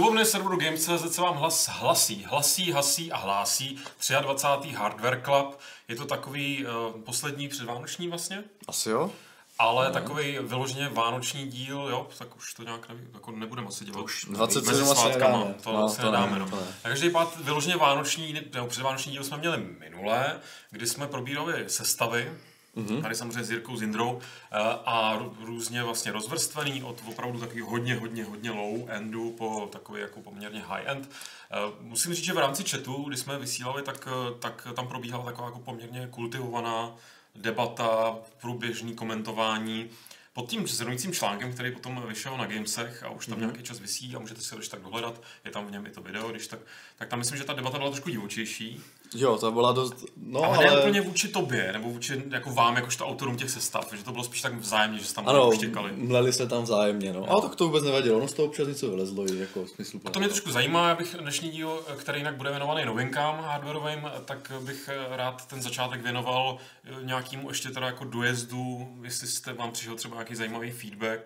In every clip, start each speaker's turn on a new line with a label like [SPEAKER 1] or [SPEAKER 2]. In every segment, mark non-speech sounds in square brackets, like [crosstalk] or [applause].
[SPEAKER 1] klubovny serveru Games.cz se vám hlas, hlasí, hlasí, hasí a hlásí 23. Hardware Club. Je to takový uh, poslední předvánoční vlastně?
[SPEAKER 2] Asi jo.
[SPEAKER 1] Ale no. takový vyloženě vánoční díl, jo, tak už to nějak nevím, jako nebudeme asi dělat. Už
[SPEAKER 2] 27 asi nedáme.
[SPEAKER 1] To no, asi to nedáme, no. Takže pád vyloženě vánoční, nebo předvánoční díl jsme měli minulé, kdy jsme probírali sestavy, Mm-hmm. Tady samozřejmě s Jirkou Zindrou eh, a různě vlastně rozvrstvený od opravdu takových hodně, hodně, hodně low endu po takový jako poměrně high end. Eh, musím říct, že v rámci chatu, kdy jsme vysílali, tak, eh, tak tam probíhala taková jako poměrně kultivovaná debata, průběžný komentování pod tím zhrnujícím článkem, který potom vyšel na Gamesech a už tam mm-hmm. nějaký čas vysí a můžete si ho tak dohledat, je tam v něm i to video, když tak, tak tam myslím, že ta debata byla trošku divočejší.
[SPEAKER 2] Jo, to byla dost... No,
[SPEAKER 1] ale, ale... ne úplně vůči tobě, nebo vůči jako vám, jakožto autorům těch sestav, že to bylo spíš tak vzájemně, že se tam ano,
[SPEAKER 2] uštěkali. mleli se tam vzájemně, no. Ale tak to vůbec nevadilo, ono z toho občas něco vylezlo i jako smyslu.
[SPEAKER 1] A to mě trošku zajímá, abych dnešní díl, který jinak bude věnovaný novinkám hardwareovým, tak bych rád ten začátek věnoval nějakému ještě teda jako dojezdu, jestli jste vám přišel třeba nějaký zajímavý feedback,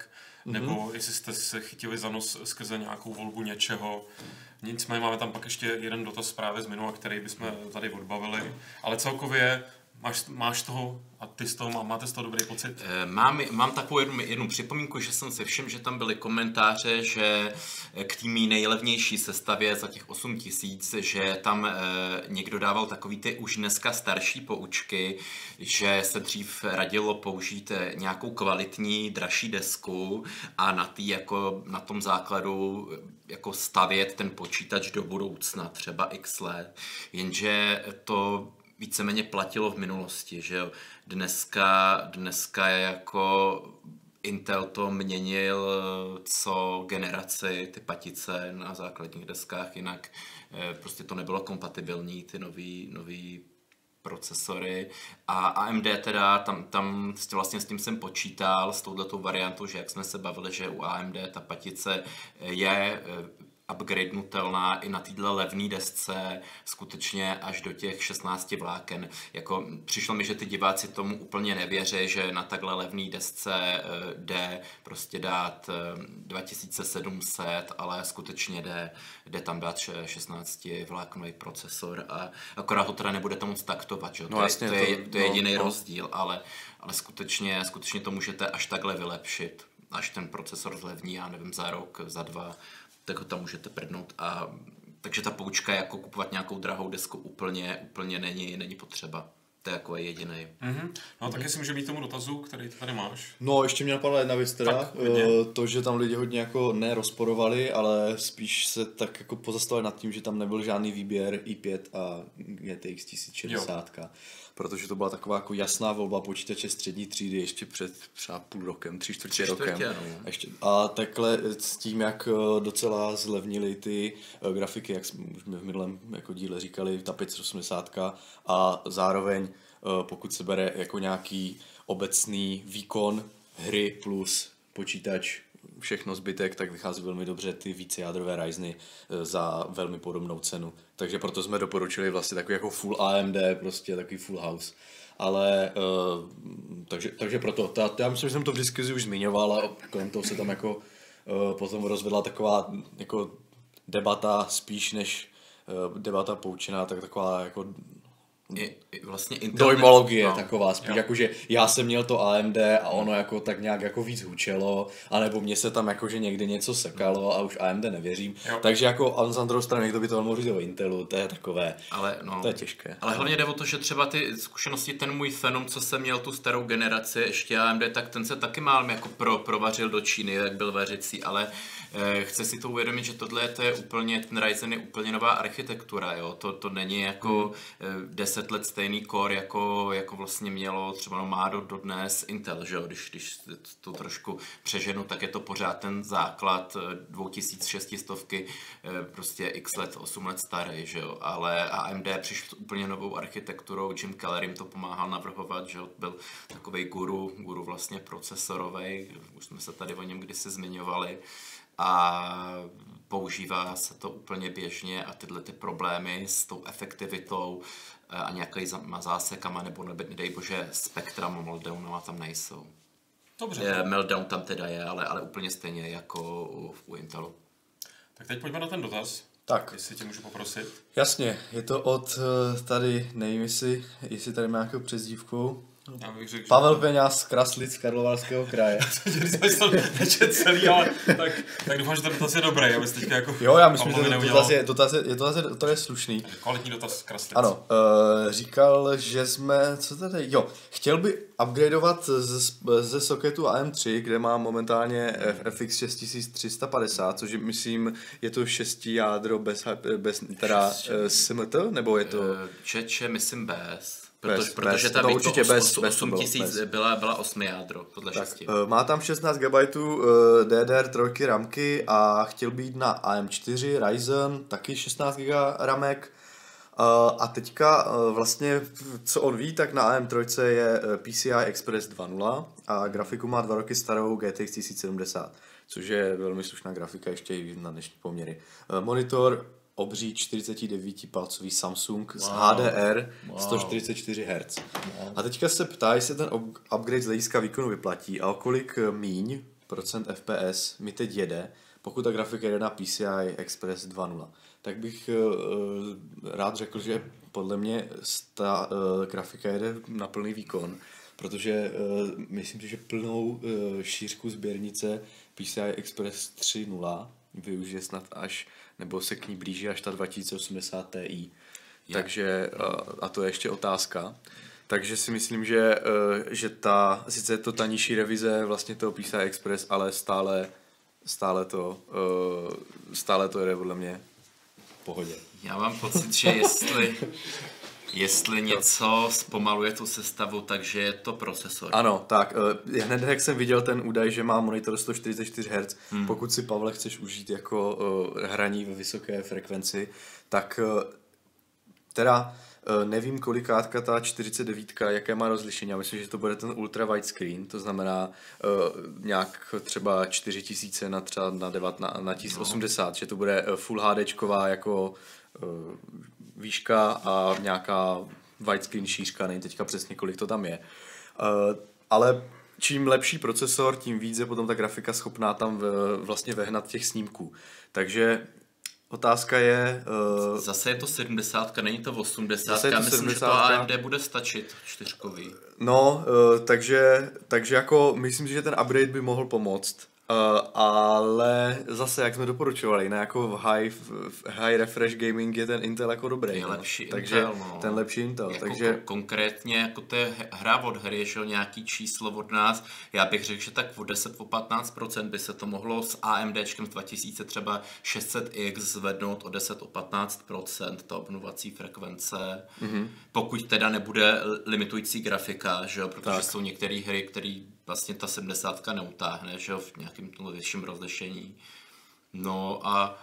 [SPEAKER 1] mm-hmm. nebo jestli jste se chytili za nos skrze nějakou volbu něčeho. Nicméně máme tam pak ještě jeden dotaz zprávy z minula, který bychom tady odbavili. Ale celkově máš, máš toho a ty z toho má, máte z toho dobrý pocit?
[SPEAKER 3] Eh, mám, mám takovou jednu, jednu připomínku, že jsem se všem, že tam byly komentáře, že k tými nejlevnější sestavě za těch 8 tisíc, že tam e, někdo dával takový ty už dneska starší poučky, že se dřív radilo použít eh, nějakou kvalitní, dražší desku a na, tý, jako, na tom základu jako stavět ten počítač do budoucna, třeba x let. Jenže to víceméně platilo v minulosti, že jo. Dneska, dneska je jako Intel to měnil co generaci, ty patice na základních deskách, jinak eh, prostě to nebylo kompatibilní, ty nový, nový procesory a AMD teda, tam, tam vlastně s tím jsem počítal, s touhletou variantou, že jak jsme se bavili, že u AMD ta patice je eh, upgradenutelná i na této levné desce skutečně až do těch 16 vláken. Jako, přišlo mi, že ty diváci tomu úplně nevěří, že na takhle levné desce eh, jde prostě dát 2700, eh, ale skutečně jde, jde tam dát 16 vláknový procesor a akorát ho teda nebude tomu taktovat, že? No, to, jasně, je, to, je, to je jediný no, no. rozdíl, ale, ale skutečně, skutečně to můžete až takhle vylepšit až ten procesor zlevní, já nevím, za rok, za dva, tak ho tam můžete prdnout a takže ta poučka jako kupovat nějakou drahou desku úplně, úplně není, není potřeba. To je jako jediný.
[SPEAKER 1] Mm-hmm. No tak jestli může být tomu dotazu, který tady máš.
[SPEAKER 2] No ještě mě napadla jedna věc teda, tak, uh, to, že tam lidi hodně jako nerozporovali, ale spíš se tak jako pozastavili nad tím, že tam nebyl žádný výběr i5 a GTX 1060. Jo protože to byla taková jako jasná volba počítače střední třídy ještě před třeba půl rokem, tři čtvrtě rokem. No. A, ještě, a takhle s tím, jak eh, docela zlevnily ty eh, grafiky, jak jsme v minulém jako díle říkali, ta 580 a zároveň eh, pokud se bere jako nějaký obecný výkon hry plus počítač všechno zbytek, tak vychází velmi dobře ty vícejádrové Ryzeny eh, za velmi podobnou cenu. Takže proto jsme doporučili vlastně takový jako full AMD, prostě takový full house. Ale, uh, takže, takže proto, ta, já myslím, že jsem to v diskuzi už zmiňoval a kolem toho se tam jako uh, potom rozvedla taková jako debata spíš než uh, debata poučená, tak taková jako
[SPEAKER 3] vlastně
[SPEAKER 2] Intel dojmologie no. taková spíš, jakože já jsem měl to AMD a ono jako tak nějak jako víc hučelo, anebo mě se tam jakože někdy něco sekalo a už AMD nevěřím. Jo. Takže jako z druhé strany někdo by to mohl říct o Intelu, to je takové, ale, no, to je těžké.
[SPEAKER 3] Ale hlavně jde o to, že třeba ty zkušenosti, ten můj Phenom, co jsem měl tu starou generaci, ještě AMD, tak ten se taky málem jako pro, provařil do Číny, jak byl vařicí, ale chce si to uvědomit, že tohle je, to je úplně, ten Ryzen je úplně nová architektura, jo, to, to není jako hmm. eh, 10 let stejný core, jako, jako vlastně mělo třeba no, má do, do dnes Intel, že jo? Když, když to trošku přeženu, tak je to pořád ten základ 2600 eh, eh, prostě x let, 8 let starý, že jo? Ale AMD přišel s úplně novou architekturou, Jim Keller jim to pomáhal navrhovat, že jo? Byl takový guru, guru vlastně procesorový, už jsme se tady o něm kdysi zmiňovali a používá se to úplně běžně a tyhle ty problémy s tou efektivitou eh, a nějakýma zásekama nebo nedej bože spektrama meltdownova tam nejsou.
[SPEAKER 1] Dobře.
[SPEAKER 3] Je, meltdown tam teda je, ale, ale úplně stejně jako u, u Intelu.
[SPEAKER 1] Tak teď pojďme na ten dotaz.
[SPEAKER 2] Tak.
[SPEAKER 1] Jestli tě můžu poprosit.
[SPEAKER 2] Jasně, je to od eh, tady, nevím jestli, jestli tady má nějakou přezdívku.
[SPEAKER 1] Já bych řekl,
[SPEAKER 2] Pavel Peňaz z Kraslic z Karlovarského kraje. [laughs]
[SPEAKER 1] Nečet celý, ale tak, tak doufám, že ten dotaz je dobrý, abys teďka jako
[SPEAKER 2] Jo, já myslím, že ten dotaz je, dotaz je, je, dotaz je, to je slušný.
[SPEAKER 1] Kvalitní dotaz z Kraslic.
[SPEAKER 2] Ano, uh, říkal, že jsme, co tady, jo, chtěl by upgradeovat ze, ze socketu AM3, kde má momentálně FX 6350, což je, myslím, je to šestí jádro bez, bez teda uh, SMT, nebo je to...
[SPEAKER 3] Čeče, myslím, bez.
[SPEAKER 2] Bez,
[SPEAKER 3] Protože,
[SPEAKER 2] bez,
[SPEAKER 3] ta
[SPEAKER 2] to určitě
[SPEAKER 3] Vito
[SPEAKER 2] bez,
[SPEAKER 3] 8,
[SPEAKER 2] bez to bylo,
[SPEAKER 3] 8000
[SPEAKER 2] bez.
[SPEAKER 3] byla, byla 8 jádro, podle
[SPEAKER 2] Tak,
[SPEAKER 3] 6.
[SPEAKER 2] uh, má tam 16 GB uh, DDR3 ramky a chtěl být na AM4 Ryzen, taky 16 GB ramek. Uh, a teďka uh, vlastně, co on ví, tak na AM3 je PCI Express 2.0 a grafiku má dva roky starou GTX 1070, což je velmi slušná grafika ještě i na dnešní poměry. Uh, monitor obří 49-palcový Samsung wow. z HDR wow. 144 Hz. Wow. A teďka se ptá, jestli ten upgrade z hlediska výkonu vyplatí a o kolik míň procent FPS mi teď jede, pokud ta grafika jede na PCI Express 2.0. Tak bych uh, rád řekl, že podle mě ta uh, grafika jede na plný výkon, protože uh, myslím si, že plnou uh, šířku sběrnice PCI Express 3.0 využije snad až nebo se k ní blíží až ta 2080 Ti. Je. Takže, a to je ještě otázka. Takže si myslím, že, že ta, sice je to ta nižší revize vlastně toho PCI Express, ale stále, stále to, stále to jede podle mě v pohodě.
[SPEAKER 3] Já mám pocit, že jestli, jestli něco zpomaluje tu sestavu, takže je to procesor.
[SPEAKER 2] Ano, tak hned jak jsem viděl ten údaj, že má monitor 144 Hz, hmm. pokud si Pavle chceš užít jako uh, hraní ve vysoké frekvenci, tak uh, teda nevím kolikátka ta 49, jaké má rozlišení, já myslím, že to bude ten ultra widescreen, to znamená uh, nějak třeba 4000 na třeba na, 9, na, na 1080, no. že to bude full HDčková jako uh, výška a nějaká widescreen šířka, nevím teďka přesně kolik to tam je. Uh, ale čím lepší procesor, tím víc je potom ta grafika schopná tam v, vlastně vehnat těch snímků. Takže otázka je...
[SPEAKER 3] Uh, Zase je to 70, není to 80. Zase je to Myslím, 70. že to AMD bude stačit čtyřkový.
[SPEAKER 2] No, uh, takže, takže jako myslím si, že ten upgrade by mohl pomoct. Uh, ale zase, jak jsme doporučovali, na jako v high, v high refresh gaming je ten Intel jako dobrý.
[SPEAKER 3] Nejlepší
[SPEAKER 2] no. takže
[SPEAKER 3] Intel, no.
[SPEAKER 2] Ten lepší Intel.
[SPEAKER 3] Jako
[SPEAKER 2] takže...
[SPEAKER 3] Kon- konkrétně, jako to je hra od hry, že nějaký číslo od nás, já bych řekl, že tak o 10, o 15% by se to mohlo s AMDčkem z 2000 třeba 600X zvednout o 10, o 15% ta obnovací frekvence, mm-hmm. pokud teda nebude limitující grafika, že jo, protože tak. jsou některé hry, které vlastně ta 70 neutáhne, že jo, v nějakém větším rozlišení. No a,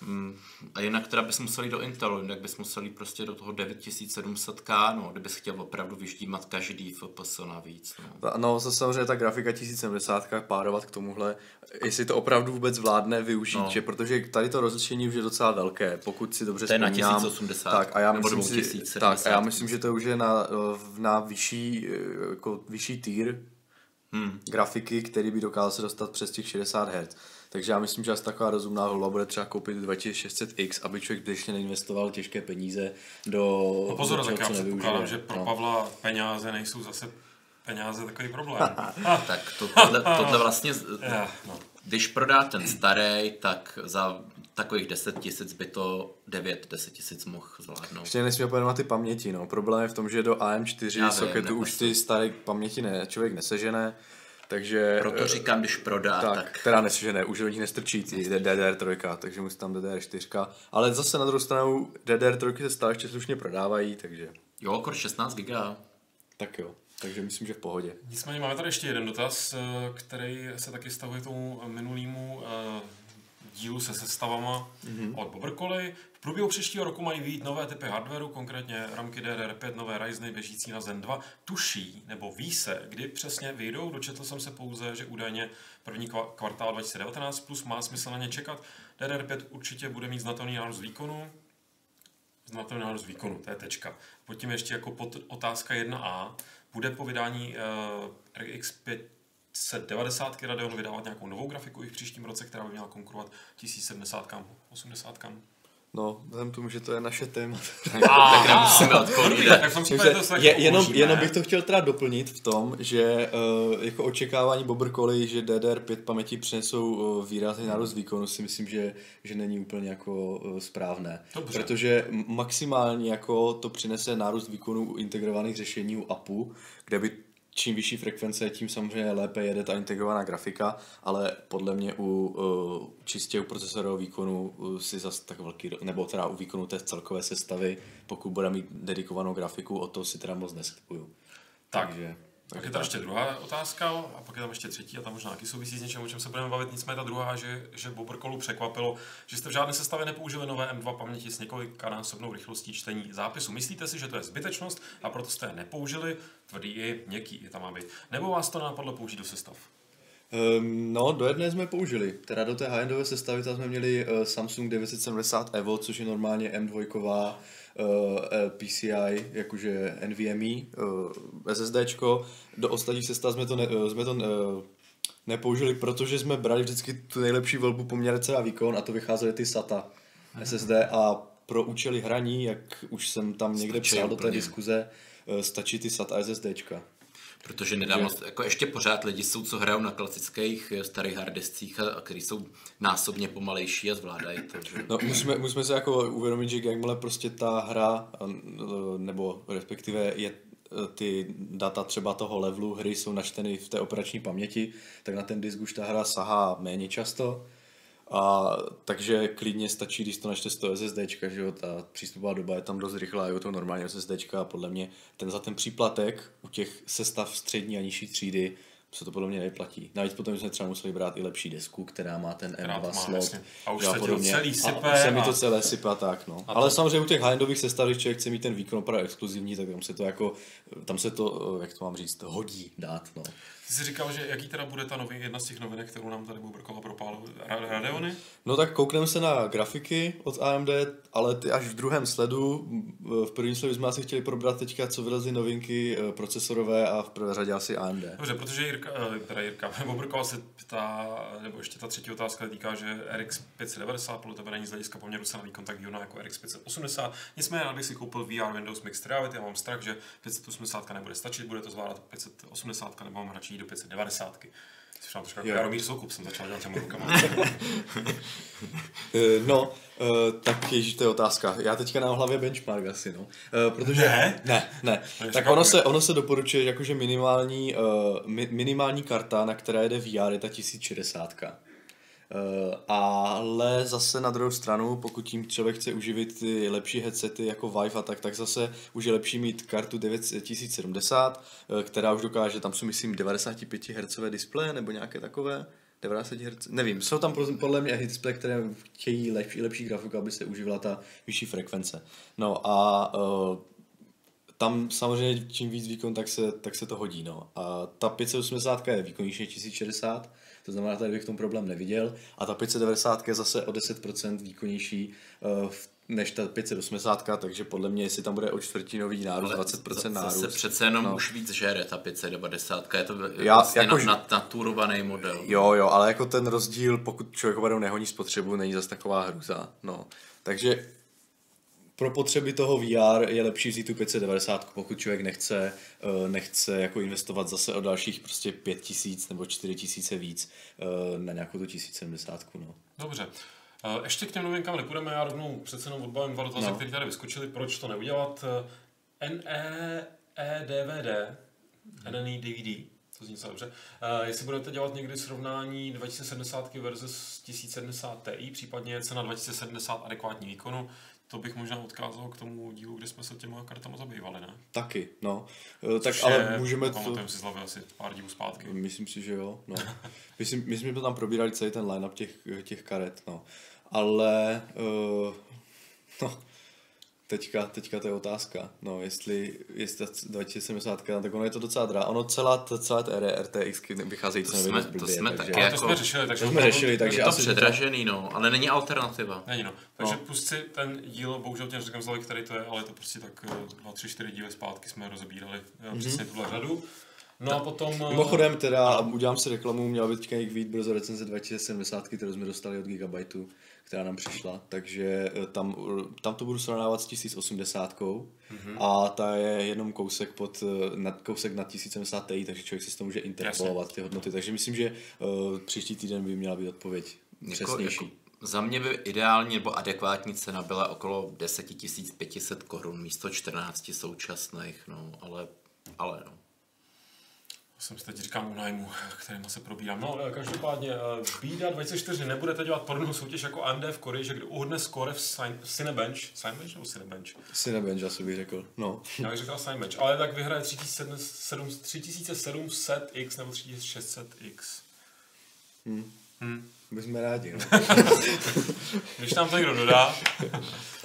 [SPEAKER 3] mm, a jinak teda bys museli do Intelu, jinak bys museli prostě do toho 9700K, no, kdybys chtěl opravdu vyždímat každý FPS navíc. No,
[SPEAKER 2] no to samozřejmě ta grafika 1070 párovat k tomuhle, jestli to opravdu vůbec vládne využít, no. že protože tady to rozlišení už je docela velké, pokud si dobře
[SPEAKER 3] to je
[SPEAKER 2] vzpomínám.
[SPEAKER 3] na 1080,
[SPEAKER 2] tak, a já
[SPEAKER 3] nebo
[SPEAKER 2] myslím, si, tak, a já myslím, že to už je na, na vyšší, jako vyšší tier, hmm. grafiky, který by dokázal se dostat přes těch 60 Hz. Takže já myslím, že asi taková rozumná volba bude třeba koupit 2600X, aby člověk zbytečně neinvestoval těžké peníze do...
[SPEAKER 1] No pozor, tak já předpokládám, že pro no. Pavla peníze nejsou zase peníze takový problém. [laughs]
[SPEAKER 3] tak to, tohle, tohle vlastně, [laughs] no. Když prodá ten starý, tak za takových 10 tisíc by to 9-10 tisíc mohl zvládnout.
[SPEAKER 2] Ještě nesmí na ty paměti, no. Problém je v tom, že do AM4 Já soketu vím, už ty staré paměti ne, člověk nesežene, takže...
[SPEAKER 3] Proto říkám, když prodá,
[SPEAKER 2] tak...
[SPEAKER 3] tak...
[SPEAKER 2] Teda nesežene, už do nich nestrčí DDR3, takže musí tam DDR4. Ale zase na druhou stranu DDR3 se stále ještě slušně prodávají, takže...
[SPEAKER 3] Jo, okor 16 giga.
[SPEAKER 2] Tak jo. Takže myslím, že v pohodě.
[SPEAKER 1] Nicméně máme tady ještě jeden dotaz, eh, který se taky stavuje tomu minulýmu eh, dílu se sestavama mm-hmm. od Bobrkoly. V průběhu příštího roku mají výjít nové typy hardwareu, konkrétně ramky DDR5, nové Ryzeny běžící na Zen 2. Tuší nebo ví se, kdy přesně vyjdou. Dočetl jsem se pouze, že údajně první kvartál 2019 plus má smysl na ně čekat. DDR5 určitě bude mít znatelný nárůst výkonu. Znatelný nárůst výkonu, to je tečka. Pod tím ještě jako pod otázka 1a. Bude po vydání RX 5 1090 Radeon vydávat nějakou novou grafiku i v příštím roce, která by měla konkurovat 1070, 80.
[SPEAKER 2] No, vzhledem tomu, že to je naše téma. [laughs]
[SPEAKER 3] tak nemusíme odpovídat.
[SPEAKER 1] Tak to
[SPEAKER 2] je, jenom, jenom bych to chtěl teda doplnit v tom, že uh, jako očekávání Bobrkoly, že DDR5 paměti přinesou uh, výrazný nárůst výkonu, si myslím, že, že není úplně jako uh, správné. Dobře. Protože maximálně jako to přinese nárůst výkonu integrovaných řešení u APU, kde by čím vyšší frekvence, tím samozřejmě lépe jede ta integrovaná grafika, ale podle mě u uh, čistě u procesorového výkonu uh, si zas tak velký, nebo teda u výkonu té celkové sestavy, pokud bude mít dedikovanou grafiku, o to si teda moc neslibuju.
[SPEAKER 1] Tak. Takže tak je tam ještě druhá otázka a pak je tam ještě třetí a tam možná taky souvisí s něčím, o čem se budeme bavit. Nicméně ta druhá, že, že Bobrkolu překvapilo, že jste v žádné sestavě nepoužili nové M2 paměti s několika násobnou rychlostí čtení zápisu. Myslíte si, že to je zbytečnost a proto jste je nepoužili? Tvrdý i měkký je tam má být. Nebo vás to napadlo použít do sestav?
[SPEAKER 2] Um, no, do jedné jsme použili. Teda do té high-endové sestavy tam jsme měli uh, Samsung 970 Evo, což je normálně M2 uh, PCI, jakože NVMe, uh, eh, SSDčko. Do ostatních sestav jsme to, ne, uh, jsme to uh, nepoužili, protože jsme brali vždycky tu nejlepší volbu poměrce a výkon a to vycházely ty SATA SSD a pro účely hraní, jak už jsem tam někde Stačí psal do té diskuze, stačí ty SATA SSDčka.
[SPEAKER 3] Protože nedávno, že... jako ještě pořád lidi jsou, co hrajou na klasických eh, starých harddiskích a, a který jsou násobně pomalejší a zvládají to. Že...
[SPEAKER 2] No, musíme, musíme se jako uvědomit, že jakmile prostě ta hra, nebo respektive je eh, ty data třeba toho levelu hry jsou načteny v té operační paměti, tak na ten disk už ta hra sahá méně často a takže klidně stačí, když to načte z toho SSD, že jo, ta přístupová doba je tam dost rychlá, je to normálně SSD a podle mě ten za ten příplatek u těch sestav střední a nižší třídy se to podle mě neplatí. Navíc potom jsme třeba museli brát i lepší desku, která má ten M2 slot.
[SPEAKER 1] A už se to celý sype.
[SPEAKER 2] A, se mi to celé sype a tak, no. A Ale to... samozřejmě u těch high-endových sestav, když člověk chce mít ten výkon opravdu exkluzivní, tak tam se to jako, tam se to, jak to mám říct, hodí dát, no.
[SPEAKER 1] Ty jsi říkal, že jaký teda bude ta nový, jedna z těch novinek, kterou nám tady Bubrkova propál, Radeony?
[SPEAKER 2] No tak koukneme se na grafiky od AMD, ale ty až v druhém sledu, v prvním sledu jsme asi chtěli probrat teďka, co vylezly novinky eh, procesorové a v prvé řadě asi AMD.
[SPEAKER 1] Dobře, protože Jirka, eh, teda Jirka, [laughs] Bubrkova se ptá, nebo ještě ta třetí otázka týká, že RX 590 podle tebe není z hlediska poměru výkon tak divná jako RX 580. Nicméně, abych si koupil VR Windows Mixed Reality, já mám strach, že 580 nebude stačit, bude to zvládat 580 nebo mám radši do 590. Jsi tam trošku jako Jaromír Soukup, jsem začal dělat těma rukama. [laughs]
[SPEAKER 2] Eh, no, Uh, tak ježíš, to je otázka. Já teďka na hlavě benchmark asi, no. Uh, protože...
[SPEAKER 1] Ne?
[SPEAKER 2] Ne, ne. tak ono se, ono se doporučuje, jakože minimální, mi, minimální karta, na které jede VR, je ta 1060. Uh, ale zase na druhou stranu, pokud tím člověk chce uživit ty lepší headsety jako Vive a tak, tak zase už je lepší mít kartu 9070, uh, která už dokáže, tam jsou myslím 95 Hz displeje nebo nějaké takové. 90 Hz, nevím, jsou tam podle mě display, které chtějí lepší, lepší grafiku, aby se užívala ta vyšší frekvence. No a uh, tam samozřejmě čím víc výkon, tak se, tak se to hodí. No. A ta 580 je výkonnější než 1060, to znamená, tady bych v tom problém neviděl. A ta 590 je zase o 10% výkonnější uh, než ta 580, takže podle mě, jestli tam bude o čtvrtinový nárůst, Ale 20% nárůst.
[SPEAKER 3] Zase přece jenom no. už víc žere ta 590, je to Já, vlastně jako, na, naturovaný model.
[SPEAKER 2] Jo, jo, ale jako ten rozdíl, pokud člověk opravdu nehoní spotřebu, není zase taková hruza. No. Takže pro potřeby toho VR je lepší vzít tu 590, pokud člověk nechce, eh, nechce jako investovat zase o dalších prostě 5000 nebo 4000 víc eh, na nějakou tu 1070. No.
[SPEAKER 1] Dobře. Eh, ještě k těm novinkám nepůjdeme, já rovnou přece jenom odbavím dva dotazy, no. které tady vyskočily, proč to neudělat. NE, DVD, NNE DVD, to zní docela dobře. Uh, jestli budete dělat někdy srovnání 2070 versus 1070 Ti, případně je cena 2070 adekvátní výkonu, to bych možná odkázal k tomu dílu, kde jsme se těma kartama zabývali, ne?
[SPEAKER 2] Taky, no. E, tak ale je, můžeme
[SPEAKER 1] to... si z asi pár dílů zpátky.
[SPEAKER 2] Myslím si, že jo, no. [laughs] myslím, my jsme tam probírali celý ten line-up těch, těch karet, no. Ale, uh, no, Teďka, teďka to je otázka, no, jestli, jestli 2070, tak ono je to docela drahé. Ono celá, celá ta RTX vycházejí
[SPEAKER 3] to jsme, blbě, to jsme
[SPEAKER 1] takže, taky jako, to jsme řešili, takže
[SPEAKER 2] to jsme řešili, takže
[SPEAKER 3] je to předražený, no, ale není alternativa.
[SPEAKER 1] Není, no. Takže no. pust si ten díl, bohužel tě říkám zlevy, který to je, ale je to prostě tak 2, 3, 4 díly zpátky jsme rozebírali mm-hmm. přesně tuhle řadu. No a potom...
[SPEAKER 2] Eh, Mimochodem teda, no. udělám si reklamu, měla být teďka jít brzo recenze 2070, kterou jsme dostali od Gigabyteu, která nám přišla, takže eh, tam, tam to budu srovnávat s 1080 mm-hmm. a ta je jenom kousek pod, eh, nad, kousek nad 1070 Ti, takže člověk si s tom může interpolovat ty hodnoty, takže myslím, že uh, příští týden by měla být odpověď jako, přesnější. Jako,
[SPEAKER 3] za mě by ideální nebo adekvátní cena byla okolo 10 500 korun místo 14 současných, no, ale, ale no
[SPEAKER 1] jsem si teď říkám u nájmu, kterým se probírám. No, eh, každopádně, uh, Bída 24 nebudete dělat podobnou soutěž jako AMD v Koreji, že kdo uhodne skóre v Cinebench, Cinebench nebo Cinebench?
[SPEAKER 2] Cinebench asi bych řekl, no. [laughs]
[SPEAKER 1] Já bych řekl Cinebench, ale tak vyhraje 3700X nebo 3600X.
[SPEAKER 2] Hmm. Hmm. My jsme rádi, no. [laughs]
[SPEAKER 1] Když tam to někdo dodá.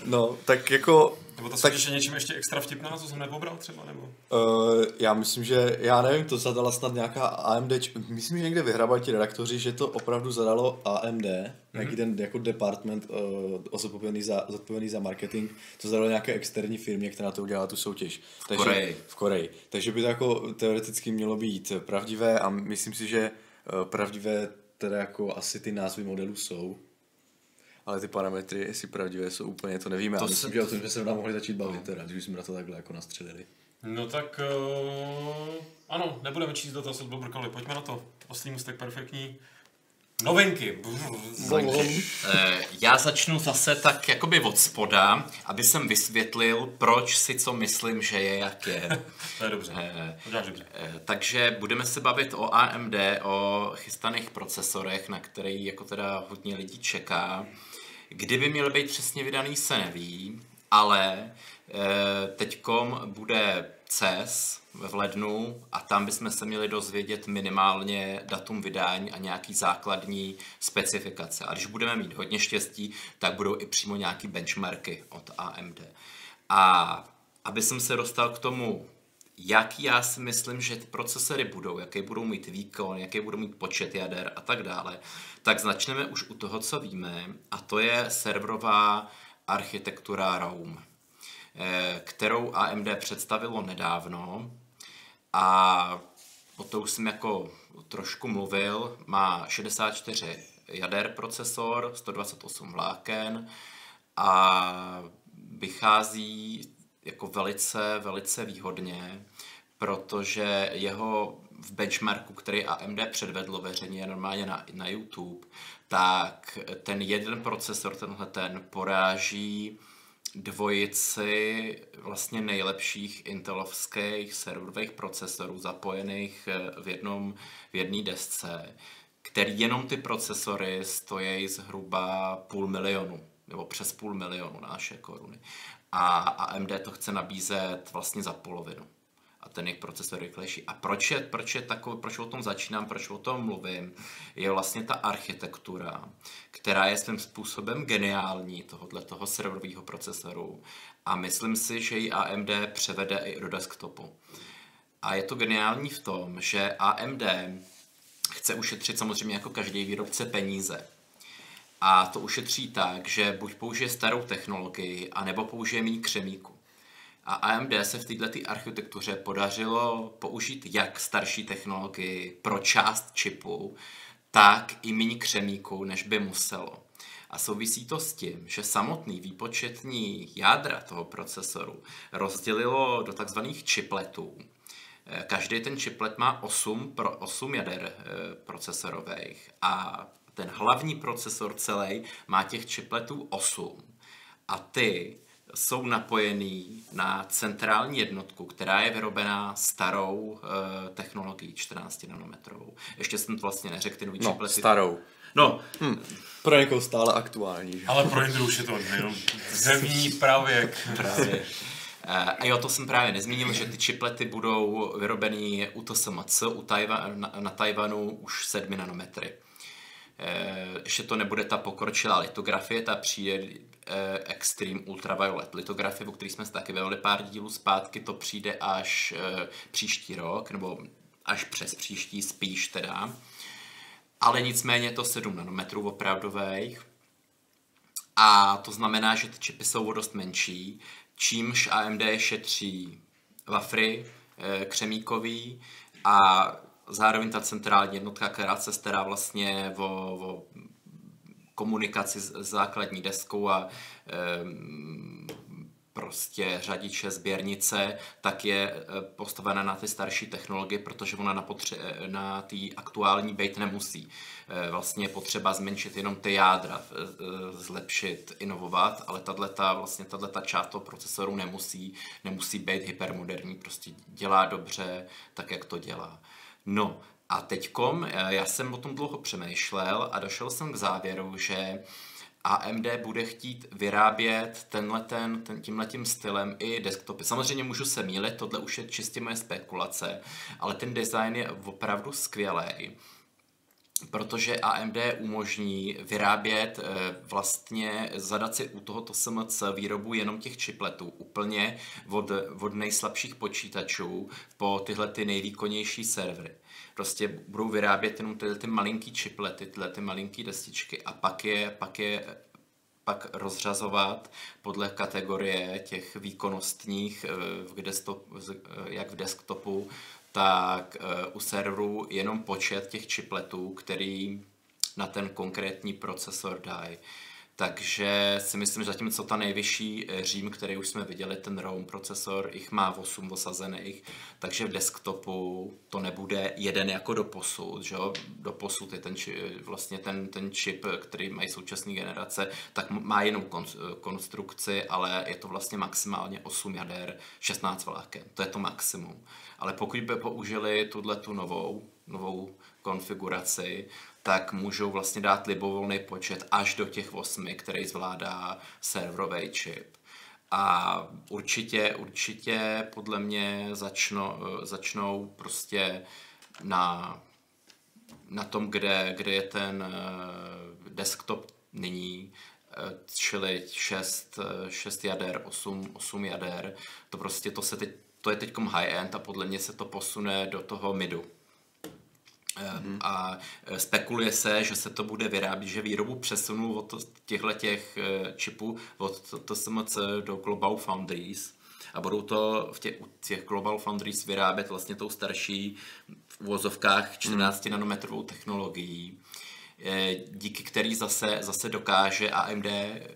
[SPEAKER 2] No, tak jako...
[SPEAKER 1] Nebo to tak... je něčím ještě extra vtipná, co jsem nepobral třeba, nebo?
[SPEAKER 2] Uh, já myslím, že, já nevím, to zadala snad nějaká AMD, myslím, že někde vyhrávali ti redaktoři, že to opravdu zadalo AMD, mm-hmm. nějaký ten jako department uh, zodpovědný, za, zodpovědný za marketing, to zadalo nějaké externí firmě, která to udělala tu soutěž.
[SPEAKER 3] V Takže, Koreji.
[SPEAKER 2] V Koreji. Takže by to jako teoreticky mělo být pravdivé a myslím si, že uh, pravdivé teda jako asi ty názvy modelů jsou, ale ty parametry, jestli pravdivé jsou úplně, to nevíme. To a myslím, se... že o tom jsme se mohli začít bavit, teda, když jsme na to takhle jako nastřelili.
[SPEAKER 1] No tak uh, ano, nebudeme číst do toho, se brkali. Pojďme na to. Oslý mustek perfektní. Novinky.
[SPEAKER 3] Novinky. Eh, já začnu zase tak jakoby od spoda, aby jsem vysvětlil, proč si co myslím, že je, jak je. [laughs]
[SPEAKER 1] to je dobře. Eh, dobře.
[SPEAKER 3] Eh, takže budeme se bavit o AMD, o chystaných procesorech, na který jako teda hodně lidí čeká. Kdyby měl být přesně vydaný, se neví, ale teďkom bude CES, v lednu a tam bychom se měli dozvědět minimálně datum vydání a nějaký základní specifikace. A když budeme mít hodně štěstí, tak budou i přímo nějaký benchmarky od AMD. A aby jsem se dostal k tomu, jaký já si myslím, že ty procesory budou, jaký budou mít výkon, jaký budou mít počet jader a tak dále, tak začneme už u toho, co víme, a to je serverová architektura ROM, eh, kterou AMD představilo nedávno a o to už jsem jako trošku mluvil, má 64 jader procesor, 128 vláken a vychází jako velice, velice výhodně, protože jeho v benchmarku, který AMD předvedlo veřejně normálně na, na YouTube, tak ten jeden procesor, tenhle ten poráží dvojici vlastně nejlepších intelovských serverových procesorů zapojených eh, v jednom v jedné desce, který jenom ty procesory stojí zhruba půl milionu nebo přes půl milionu naše koruny. A AMD to chce nabízet vlastně za polovinu a ten jejich procesor rychlejší. A proč, je, proč, je takový, proč o tom začínám, proč o tom mluvím, je vlastně ta architektura, která je svým způsobem geniální tohohle toho serverového procesoru a myslím si, že ji AMD převede i do desktopu. A je to geniální v tom, že AMD chce ušetřit samozřejmě jako každý výrobce peníze. A to ušetří tak, že buď použije starou technologii, anebo použije méně křemíku. A AMD se v této architektuře podařilo použít jak starší technologii pro část čipu, tak i méně křemíku, než by muselo. A souvisí to s tím, že samotný výpočetní jádra toho procesoru rozdělilo do takzvaných chipletů. Eh, každý ten chiplet má 8, pro 8 jader e, procesorových a ten hlavní procesor celý má těch chipletů 8. A ty jsou napojený na centrální jednotku, která je vyrobená starou e, technologií 14 nanometrovou. Ještě jsem to vlastně neřekl, ty nový
[SPEAKER 2] no, čiplety. starou.
[SPEAKER 3] No.
[SPEAKER 2] Hm. Pro někoho stále aktuální. Že?
[SPEAKER 1] Ale pro Indru už je to jenom zemní pravěk. [laughs]
[SPEAKER 3] Právě. Eh, a jo, to jsem právě nezmínil, že ty čiplety budou vyrobeny u TSMC, u Tajva, na, na Tajvanu už 7 nanometry. Eh, ještě to nebude ta pokročilá litografie, ta přijde eh, Extreme Ultraviolet litografie, o který jsme se taky vevali pár dílů zpátky, to přijde až eh, příští rok, nebo až přes příští spíš teda. Ale nicméně to 7 nanometrů opravdových. A to znamená, že ty čipy jsou o dost menší, čímž AMD šetří wafry křemíkový a zároveň ta centrální jednotka, která se stará vlastně o, o komunikaci s základní deskou a prostě řadiče, sběrnice, tak je eh, postavena na ty starší technologie, protože ona na, potře- eh, na ty aktuální být nemusí. Eh, vlastně je potřeba zmenšit jenom ty jádra, zlepšit, inovovat, ale tato, vlastně tato část toho procesoru nemusí, nemusí být hypermoderní, prostě dělá dobře tak, jak to dělá. No a teďkom, já jsem o tom dlouho přemýšlel a došel jsem k závěru, že AMD bude chtít vyrábět tenhle ten, ten, tímhletím stylem i desktopy. Samozřejmě můžu se mílit, tohle už je čistě moje spekulace, ale ten design je opravdu skvělý protože AMD umožní vyrábět eh, vlastně, zadat si u tohoto SMC výrobu jenom těch chipletů, úplně od, od nejslabších počítačů po tyhle ty nejvýkonnější servery. Prostě budou vyrábět jenom tyhle ty malinký čiplety, tyhle ty malinký destičky a pak je, pak je pak rozřazovat podle kategorie těch výkonnostních, v eh, desktop, eh, jak v desktopu, tak eh, u serveru jenom počet těch chipletů, který na ten konkrétní procesor dají. Takže si myslím, že zatímco ta nejvyšší eh, Řím, který už jsme viděli, ten ROM procesor, jich má 8 osazených, takže v desktopu to nebude jeden jako do posud, že jo? Do posud je ten, vlastně ten, ten čip, který mají současné generace, tak má jinou konstrukci, ale je to vlastně maximálně 8 jader, 16 vláken. To je to maximum. Ale pokud by použili tuhle tu novou, novou konfiguraci, tak můžou vlastně dát libovolný počet až do těch osmi, který zvládá serverový čip. A určitě, určitě podle mě začnou, začnou prostě na, na tom, kde, kde je ten eh, desktop nyní, eh, čili 6, 6 jader, 8, 8 jader, to prostě to se teď, to je teď high-end a podle mě se to posune do toho midu. Mm-hmm. A e, spekuluje se, že se to bude vyrábět, že výrobu přesunou od těchto těch e, čipů od TSMC do Global Foundries a budou to v těch, těch Global Foundries vyrábět vlastně tou starší v uvozovkách 14 mm. nanometrovou technologií. Eh, díky který zase, zase dokáže AMD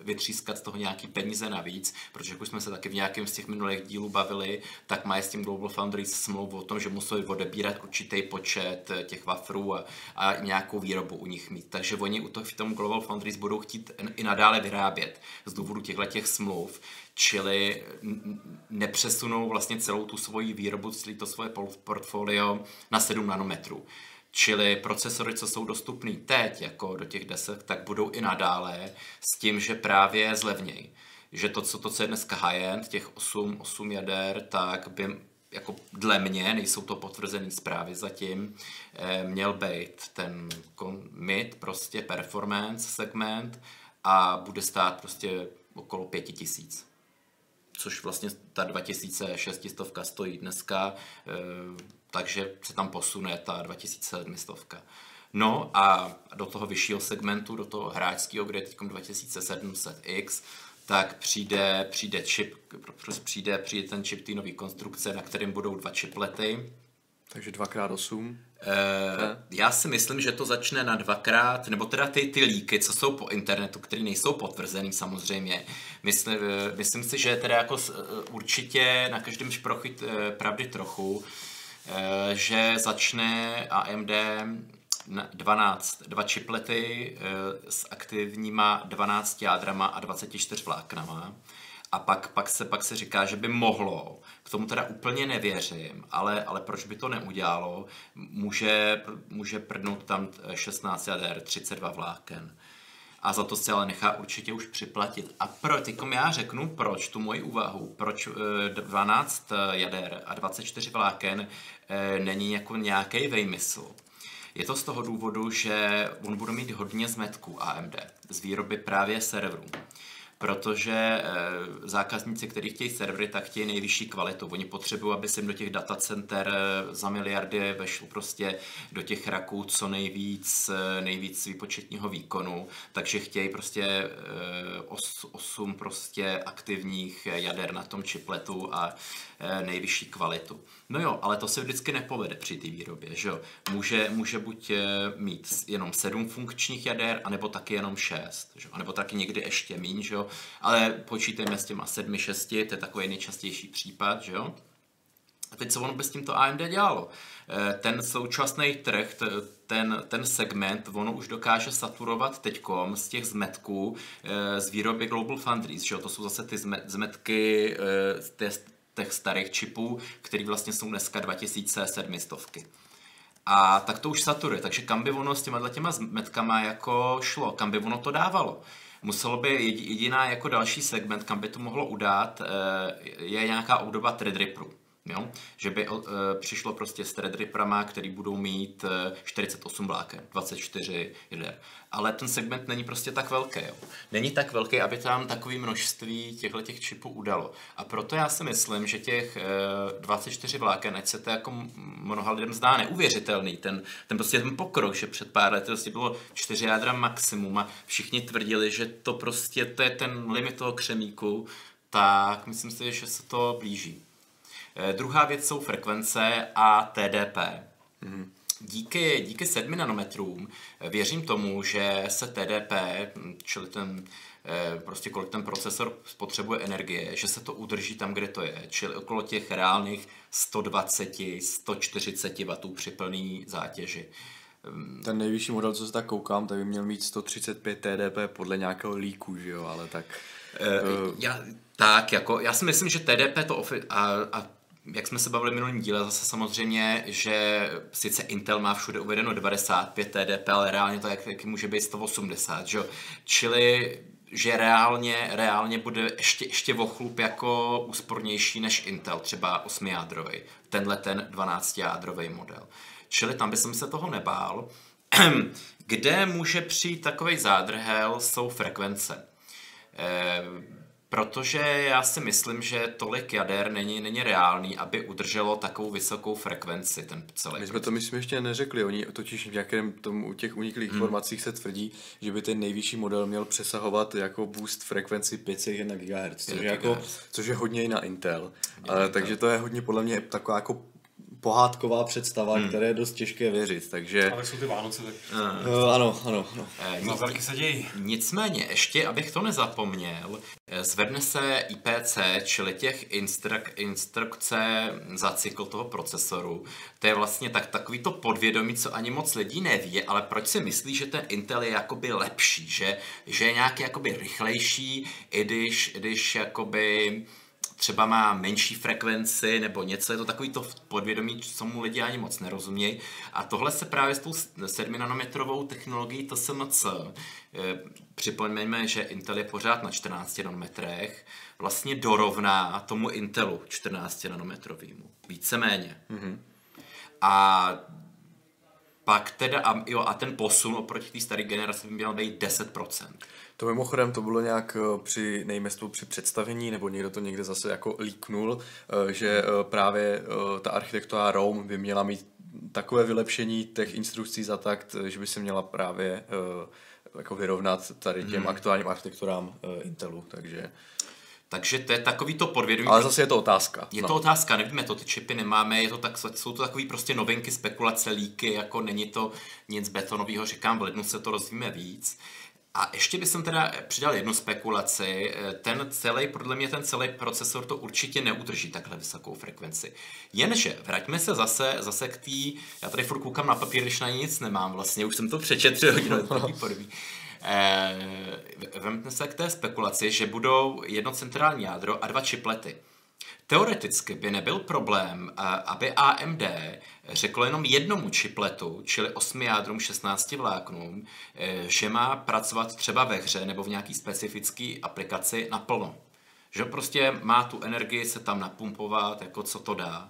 [SPEAKER 3] vytřískat z toho nějaký peníze navíc, protože jak už jsme se taky v nějakém z těch minulých dílů bavili, tak má s tím Global Foundries smlouvu o tom, že museli odebírat určitý počet eh, těch wafrů a, a nějakou výrobu u nich mít. Takže oni u toho v tom Global Foundries budou chtít i nadále vyrábět z důvodu těchto těch smluv, čili nepřesunou vlastně celou tu svoji výrobu, celé to svoje portfolio na 7 nanometrů. Čili procesory, co jsou dostupné teď, jako do těch desek, tak budou i nadále s tím, že právě zlevnějí. Že to, co, to, co je dneska high-end, těch 8, 8 jader, tak by jako dle mě, nejsou to potvrzené zprávy zatím, eh, měl být ten mid, prostě performance segment a bude stát prostě okolo 5000 což vlastně ta 2600 stojí dneska, eh, takže se tam posune ta 2700. No a do toho vyššího segmentu, do toho hráčského, kde je teď 2700X, tak přijde, přijde čip, přijde, přijde ten čip té nové konstrukce, na kterém budou dva čiplety.
[SPEAKER 2] Takže 2x8.
[SPEAKER 3] Uh, já si myslím, že to začne na dvakrát, nebo teda ty, ty líky, co jsou po internetu, které nejsou potvrzený samozřejmě. Myslím, uh, myslím si, že teda jako uh, určitě na každém šprochy pravdy trochu, Eh, že začne AMD 12, dva čiplety eh, s aktivníma 12 jádrama a 24 vláknama. A pak, pak, se, pak se říká, že by mohlo, k tomu teda úplně nevěřím, ale, ale proč by to neudělalo, může, může prdnout tam 16 jader, 32 vláken a za to se ale nechá určitě už připlatit. A pro, teďkom já řeknu, proč tu moji úvahu, proč 12 eh, jader a 24 vláken eh, není jako nějaký vejmysl. Je to z toho důvodu, že on bude mít hodně zmetků AMD z výroby právě serverů. Protože e, zákazníci, kteří chtějí servery, tak chtějí nejvyšší kvalitu. Oni potřebují, aby se do těch datacenter e, za miliardy vešlo prostě do těch raků co nejvíc, e, nejvíc výpočetního výkonu, takže chtějí prostě os, 8 prostě aktivních jader na tom chipletu a nejvyšší kvalitu. No jo, ale to se vždycky nepovede při té výrobě, že jo. Může, může buď mít jenom sedm funkčních jader, anebo taky jenom šest, že jo. Anebo taky někdy ještě méně, že jo. Ale počítejme s těma sedmi, šesti, to je takový nejčastější případ, že jo. A teď co ono by s tímto AMD dělalo? Eh, ten současný trh, ten, ten segment, ono už dokáže saturovat teďkom z těch zmetků eh, z výroby Global Foundries, že jo? to jsou zase ty zmetky eh, těch starých čipů, které vlastně jsou dneska 2700. A tak to už saturuje, takže kam by ono s těma těma zmetkama jako šlo, kam by ono to dávalo? Muselo by jediná jako další segment, kam by to mohlo udát, je nějaká obdoba Threadripperu. Jo? Že by uh, přišlo prostě s Threadripperama, který budou mít uh, 48 vláken, 24 jader. Ale ten segment není prostě tak velký. Jo? Není tak velký, aby tam takové množství těchto těch čipů udalo. A proto já si myslím, že těch uh, 24 vláken, ať se to jako mnoha lidem zdá neuvěřitelný, ten, ten prostě ten pokrok, že před pár lety prostě bylo 4 jádra maximum a všichni tvrdili, že to prostě to je ten limit toho křemíku, tak myslím si, že se to blíží. Eh, druhá věc jsou frekvence a TDP. Mm-hmm. Díky, díky 7 nanometrům eh, věřím tomu, že se TDP, hm, čili ten eh, prostě kolik ten procesor spotřebuje energie, že se to udrží tam, kde to je, čili okolo těch reálných 120, 140 W při plný zátěži.
[SPEAKER 2] Hm. Ten nejvyšší model, co se tak koukám, tak by měl mít 135 TDP podle nějakého líku, že jo, ale tak...
[SPEAKER 3] Uh, já, tak, jako, já si myslím, že TDP to ofi- a, a jak jsme se bavili v minulém díle, zase samozřejmě, že sice Intel má všude uvedeno 95 TDP, ale reálně to jak, jak může být 180, že? Čili že reálně, reálně bude ještě, ještě o chlup jako úspornější než Intel, třeba 8-jádrový, tenhle ten 12-jádrový model. Čili tam bych se toho nebál. [clears throat] Kde může přijít takový zádrhel, jsou frekvence. Protože já si myslím, že tolik jader není, není reálný, aby udrželo takovou vysokou frekvenci ten celý.
[SPEAKER 2] My jsme to myslím ještě neřekli, oni totiž v nějakém tomu, u těch uniklých hmm. informacích se tvrdí, že by ten nejvyšší model měl přesahovat jako boost frekvenci 501 GHz, což je, jako, což je hodně i na Intel. Ale, takže to je hodně podle mě taková jako pohádková představa, hmm. které je dost těžké věřit, takže...
[SPEAKER 1] Ale jsou ty Vánoce, tak...
[SPEAKER 2] Uh, ano, ano, ano.
[SPEAKER 1] Eh, nic, se dějí.
[SPEAKER 3] Nicméně, ještě, abych to nezapomněl, eh, zvedne se IPC, čili těch instruk, instrukce za cykl toho procesoru. To je vlastně tak, takový to podvědomí, co ani moc lidí neví, ale proč si myslí, že ten Intel je jakoby lepší, že, že je nějaký jakoby rychlejší, i když, i když jakoby třeba má menší frekvenci nebo něco, je to takový to podvědomí, co mu lidi ani moc nerozumějí. A tohle se právě s tou 7 nanometrovou technologií TSMC, eh, připomeňme, že Intel je pořád na 14 nanometrech, vlastně dorovná tomu Intelu 14 nanometrovému. Víceméně. Mm-hmm. A pak teda, a, jo, a ten posun oproti té staré generaci by měl být 10%.
[SPEAKER 2] To mimochodem to bylo nějak eh, při nejmestu při představení, nebo někdo to někde zase jako líknul, eh, že eh, právě ta architektura ROM by měla mít takové vylepšení těch instrukcí za takt, že by se měla právě jako vyrovnat tady těm hmm. aktuálním architekturám Intelu, takže...
[SPEAKER 3] Takže to je takový to podvědomí.
[SPEAKER 2] Ale zase je to otázka.
[SPEAKER 3] Je no. to otázka, nevíme to, ty čipy nemáme, je to tak, jsou to takový prostě novinky, spekulace, líky, jako není to nic betonového, říkám, v lednu se to rozvíme víc. A ještě bych teda přidal jednu spekulaci. Ten celý, podle mě ten celý procesor to určitě neudrží takhle vysokou frekvenci. Jenže, vraťme se zase, zase k té, já tady furt koukám na papír, když na nic nemám vlastně, už jsem to přečetl [laughs] hodinu podobí. Eh, vemte se k té spekulaci, že budou jedno centrální jádro a dva čiplety. Teoreticky by nebyl problém, aby AMD řeklo jenom jednomu chipletu, čili 8 jádrům 16 vláknům, eh, že má pracovat třeba ve hře nebo v nějaký specifické aplikaci naplno. Že prostě má tu energii se tam napumpovat, jako co to dá.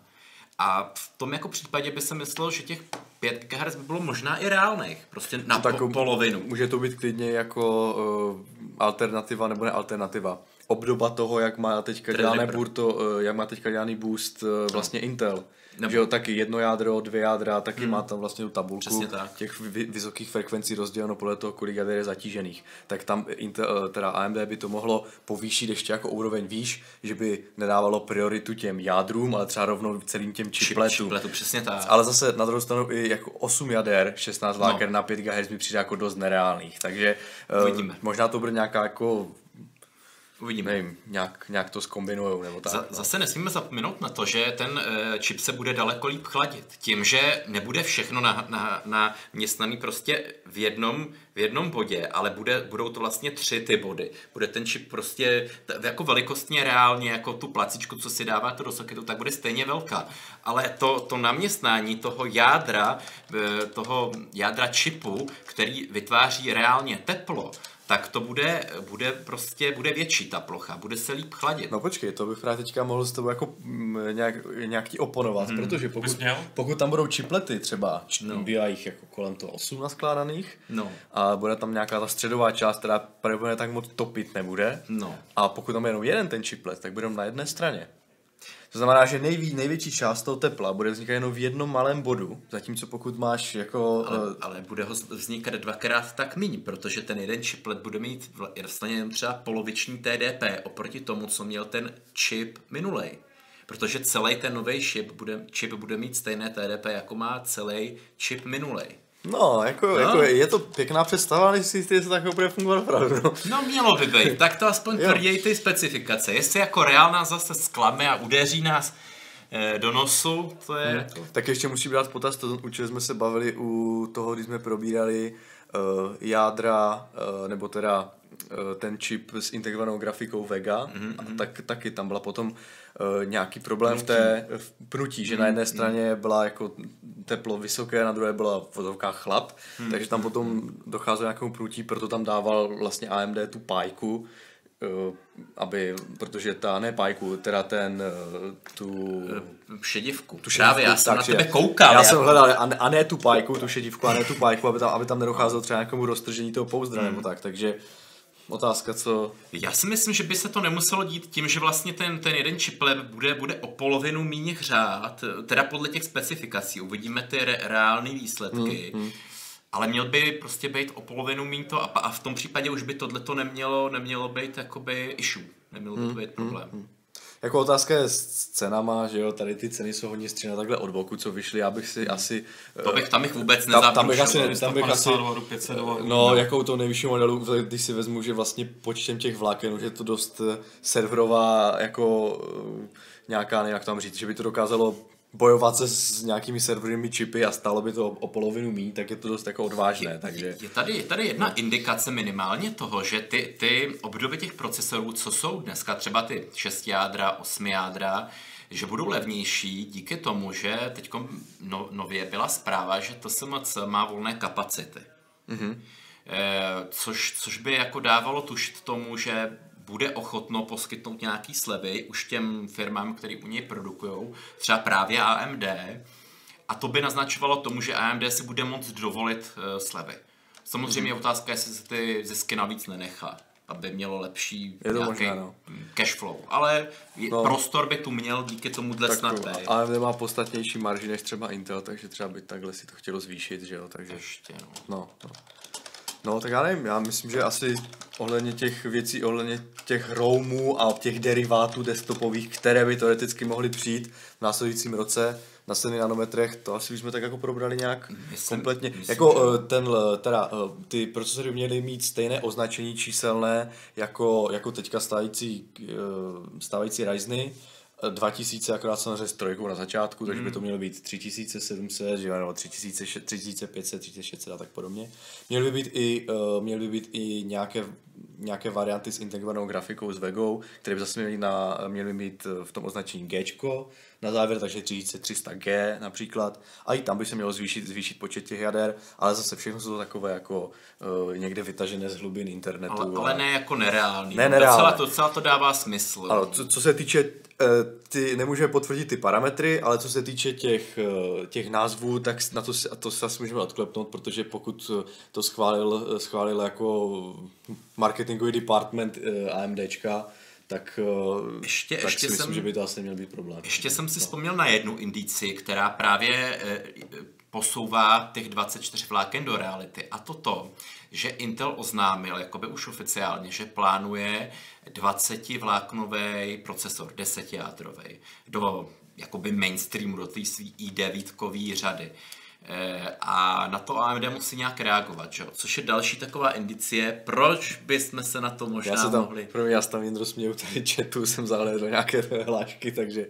[SPEAKER 3] A v tom jako případě by se myslelo, že těch 5 GHz by bylo možná i reálných, prostě na tak po, polovinu.
[SPEAKER 2] Může to být klidně jako uh, alternativa nebo ne alternativa. Obdoba toho, jak má teďka dělané burto, uh, jak má teďka dělaný boost uh, vlastně no. Intel. Nebo... Že jo, taky jedno jádro, dvě jádra, taky hmm. má tam vlastně tu tabulku těch vysokých frekvencí rozděleno podle toho, kolik jader je zatížených. Tak tam Intel, teda AMD by to mohlo povýšit ještě jako úroveň výš, že by nedávalo prioritu těm jádrům, ale třeba rovnou celým těm chipletům.
[SPEAKER 3] Chipletu, přesně tak.
[SPEAKER 2] Ale zase na druhou stranu i jako 8 jader, 16 láker no. na 5 GHz mi přijde jako dost nereálných. Takže uh, možná to bude nějaká jako
[SPEAKER 3] Uvidíme.
[SPEAKER 2] Nevím, nějak, nějak to zkombinujou nebo tak. Za,
[SPEAKER 3] no. Zase nesmíme zapomenout na to, že ten uh, čip se bude daleko líp chladit. Tím, že nebude všechno na, na, na městnaný prostě v jednom, v jednom bodě, ale bude, budou to vlastně tři ty body. Bude ten čip prostě t- jako velikostně reálně, jako tu placičku, co si dáváte do soketu, tak bude stejně velká. Ale to, to naměstnání toho jádra, eh, toho jádra čipu, který vytváří reálně teplo, tak to bude, bude prostě, bude větší ta plocha, bude se líp chladit.
[SPEAKER 2] No počkej, to bych právě teďka mohl s tebou jako mm, nějak, nějak ti oponovat, hmm. protože pokud, pokud tam budou čiplety třeba, no. bývá jich jako kolem toho 8 naskládaných
[SPEAKER 3] no.
[SPEAKER 2] a bude tam nějaká ta středová část, která pravděpodobně tak moc topit nebude
[SPEAKER 3] no.
[SPEAKER 2] a pokud tam je jenom jeden ten čiplet, tak bude na jedné straně. To znamená, že nejví, největší část toho tepla bude vznikat jenom v jednom malém bodu, zatímco pokud máš jako...
[SPEAKER 3] Ale, uh, ale bude ho vznikat dvakrát tak méně, protože ten jeden chiplet bude mít vlastně jenom třeba poloviční TDP oproti tomu, co měl ten chip minulej. Protože celý ten nový chip bude, chip bude mít stejné TDP, jako má celý chip minulej.
[SPEAKER 2] No, jako, no. jako je to pěkná představa, ale si jestli to tak bude fungovat opravdu. No.
[SPEAKER 3] no mělo by být, tak to aspoň tvrdí ty specifikace. Jestli jako reálná zase sklame a udeří nás eh, do nosu, to je... Hmm. Jako...
[SPEAKER 2] Tak ještě musím dát potaz, to, u jsme se bavili u toho, když jsme probírali uh, jádra, uh, nebo teda ten čip s integrovanou grafikou Vega, mm-hmm. a mhm. tak, taky tam byla potom uh, nějaký problém pnutí. v té v pnutí, že mm-hmm. na jedné mhm. straně byla jako teplo vysoké, na druhé byla v vodovkách chlad, mm-hmm. takže tam potom docházelo nějakému pnutí, proto tam dával vlastně AMD tu pájku, uh, aby, protože ta, ne pájku, teda ten, uh, tu...
[SPEAKER 3] Šedivku. Tu šedivku, Právě, já jsem takže, na tebe koukal.
[SPEAKER 2] Já jako... jsem hledal, a ne, a ne tu pájku, tu šedivku, a ne tu pájku, aby tam, aby tam nedocházelo třeba nějakému roztržení toho pouzdra, mm. nebo tak, takže Otázka, co...
[SPEAKER 3] Já si myslím, že by se to nemuselo dít tím, že vlastně ten, ten jeden chiplet bude, bude o polovinu méně hřát, teda podle těch specifikací, uvidíme ty re, reální výsledky, hmm, hmm. ale měl by prostě být o polovinu méně to a, a v tom případě už by tohleto nemělo, nemělo být jakoby issue, nemělo by to hmm, být problém. Hmm, hmm.
[SPEAKER 2] Jako otázka je s cenama, že jo, tady ty ceny jsou hodně střína takhle od boku, co vyšly, já bych si hmm. asi...
[SPEAKER 3] To bych tam bych vůbec tam,
[SPEAKER 2] tam bych asi, tam bych asi,
[SPEAKER 1] dolarů, 500 dolarů.
[SPEAKER 2] No, no, jakou to nejvyšší modelu, když si vezmu, že vlastně počtem těch vláken je to dost eh, serverová, jako eh, nějaká, nevím jak tam říct, že by to dokázalo bojovat se s nějakými serverovými čipy a stalo by to o, o polovinu mí, tak je to dost jako odvážné. Je, takže...
[SPEAKER 3] je, tady, je tady jedna indikace minimálně toho, že ty, ty obdoby těch procesorů, co jsou dneska třeba ty 6 jádra, 8 jádra, že budou levnější díky tomu, že teď no, nově byla zpráva, že to SMC má volné kapacity. Mm-hmm. E, což, což by jako dávalo tušit tomu, že bude ochotno poskytnout nějaký slevy už těm firmám, které u něj produkují, třeba právě AMD, a to by naznačovalo tomu, že AMD si bude moct dovolit uh, slevy. Samozřejmě je otázka, jestli se ty zisky navíc nenechá, aby mělo lepší
[SPEAKER 2] je to možná, no.
[SPEAKER 3] cash flow. Ale no. prostor by tu měl díky tomuhle tak snad.
[SPEAKER 2] AMD má podstatnější marži než třeba Intel, takže třeba by takhle si to chtělo zvýšit, že jo? Takže...
[SPEAKER 3] Ještě, no.
[SPEAKER 2] no, no. No, tak já nevím, já myslím, že asi ohledně těch věcí, ohledně těch roamů a těch derivátů desktopových, které by teoreticky mohly přijít v následujícím roce na 7 nanometrech, to asi jsme tak jako probrali nějak myslím, kompletně. Myslím, jako že... Eh, ten, teda, eh, ty procesory měly mít stejné označení číselné jako, jako teďka stávající, eh, stávající Ryzeny, 2000, akorát samozřejmě s trojkou na začátku, takže by to hmm. mělo být 3700, že, nebo 3500, 3600 a tak podobně. Měly by být i, uh, měly by být i nějaké nějaké varianty s integrovanou grafikou s Vegou, které by zase měly, na, měly mít v tom označení G na závěr, takže 3300G například. A i tam by se mělo zvýšit, zvýšit počet těch jader, ale zase všechno jsou to takové jako uh, někde vytažené z hlubin internetu.
[SPEAKER 3] Ale, ale ne jako nereální.
[SPEAKER 2] Ne, nereálné.
[SPEAKER 3] Docela to, docela to dává smysl.
[SPEAKER 2] Ano, co, co se týče uh, ty nemůžeme potvrdit ty parametry, ale co se týče těch, těch názvů, tak na to, to se asi můžeme odklepnout, protože pokud to schválil, schválil jako marketingový department uh, AMDčka, tak, eh,
[SPEAKER 3] ještě,
[SPEAKER 2] tak
[SPEAKER 3] ještě
[SPEAKER 2] si myslím,
[SPEAKER 3] jsem,
[SPEAKER 2] že by to asi měl být problém.
[SPEAKER 3] Ještě jsem si no. vzpomněl na jednu indici, která právě eh, posouvá těch 24 vláken do reality. A to to, že Intel oznámil, jakoby už oficiálně, že plánuje 20 vláknový procesor, 10 jádrový, do jakoby mainstreamu, do té svý i9 řady. Eh, a na to AMD musí nějak reagovat, že? což je další taková indicie, proč bychom se na to možná
[SPEAKER 2] já se tam,
[SPEAKER 3] mohli...
[SPEAKER 2] Pro mě já se tam Jindro směju tady chatu, jsem zahledl nějaké hlášky, takže,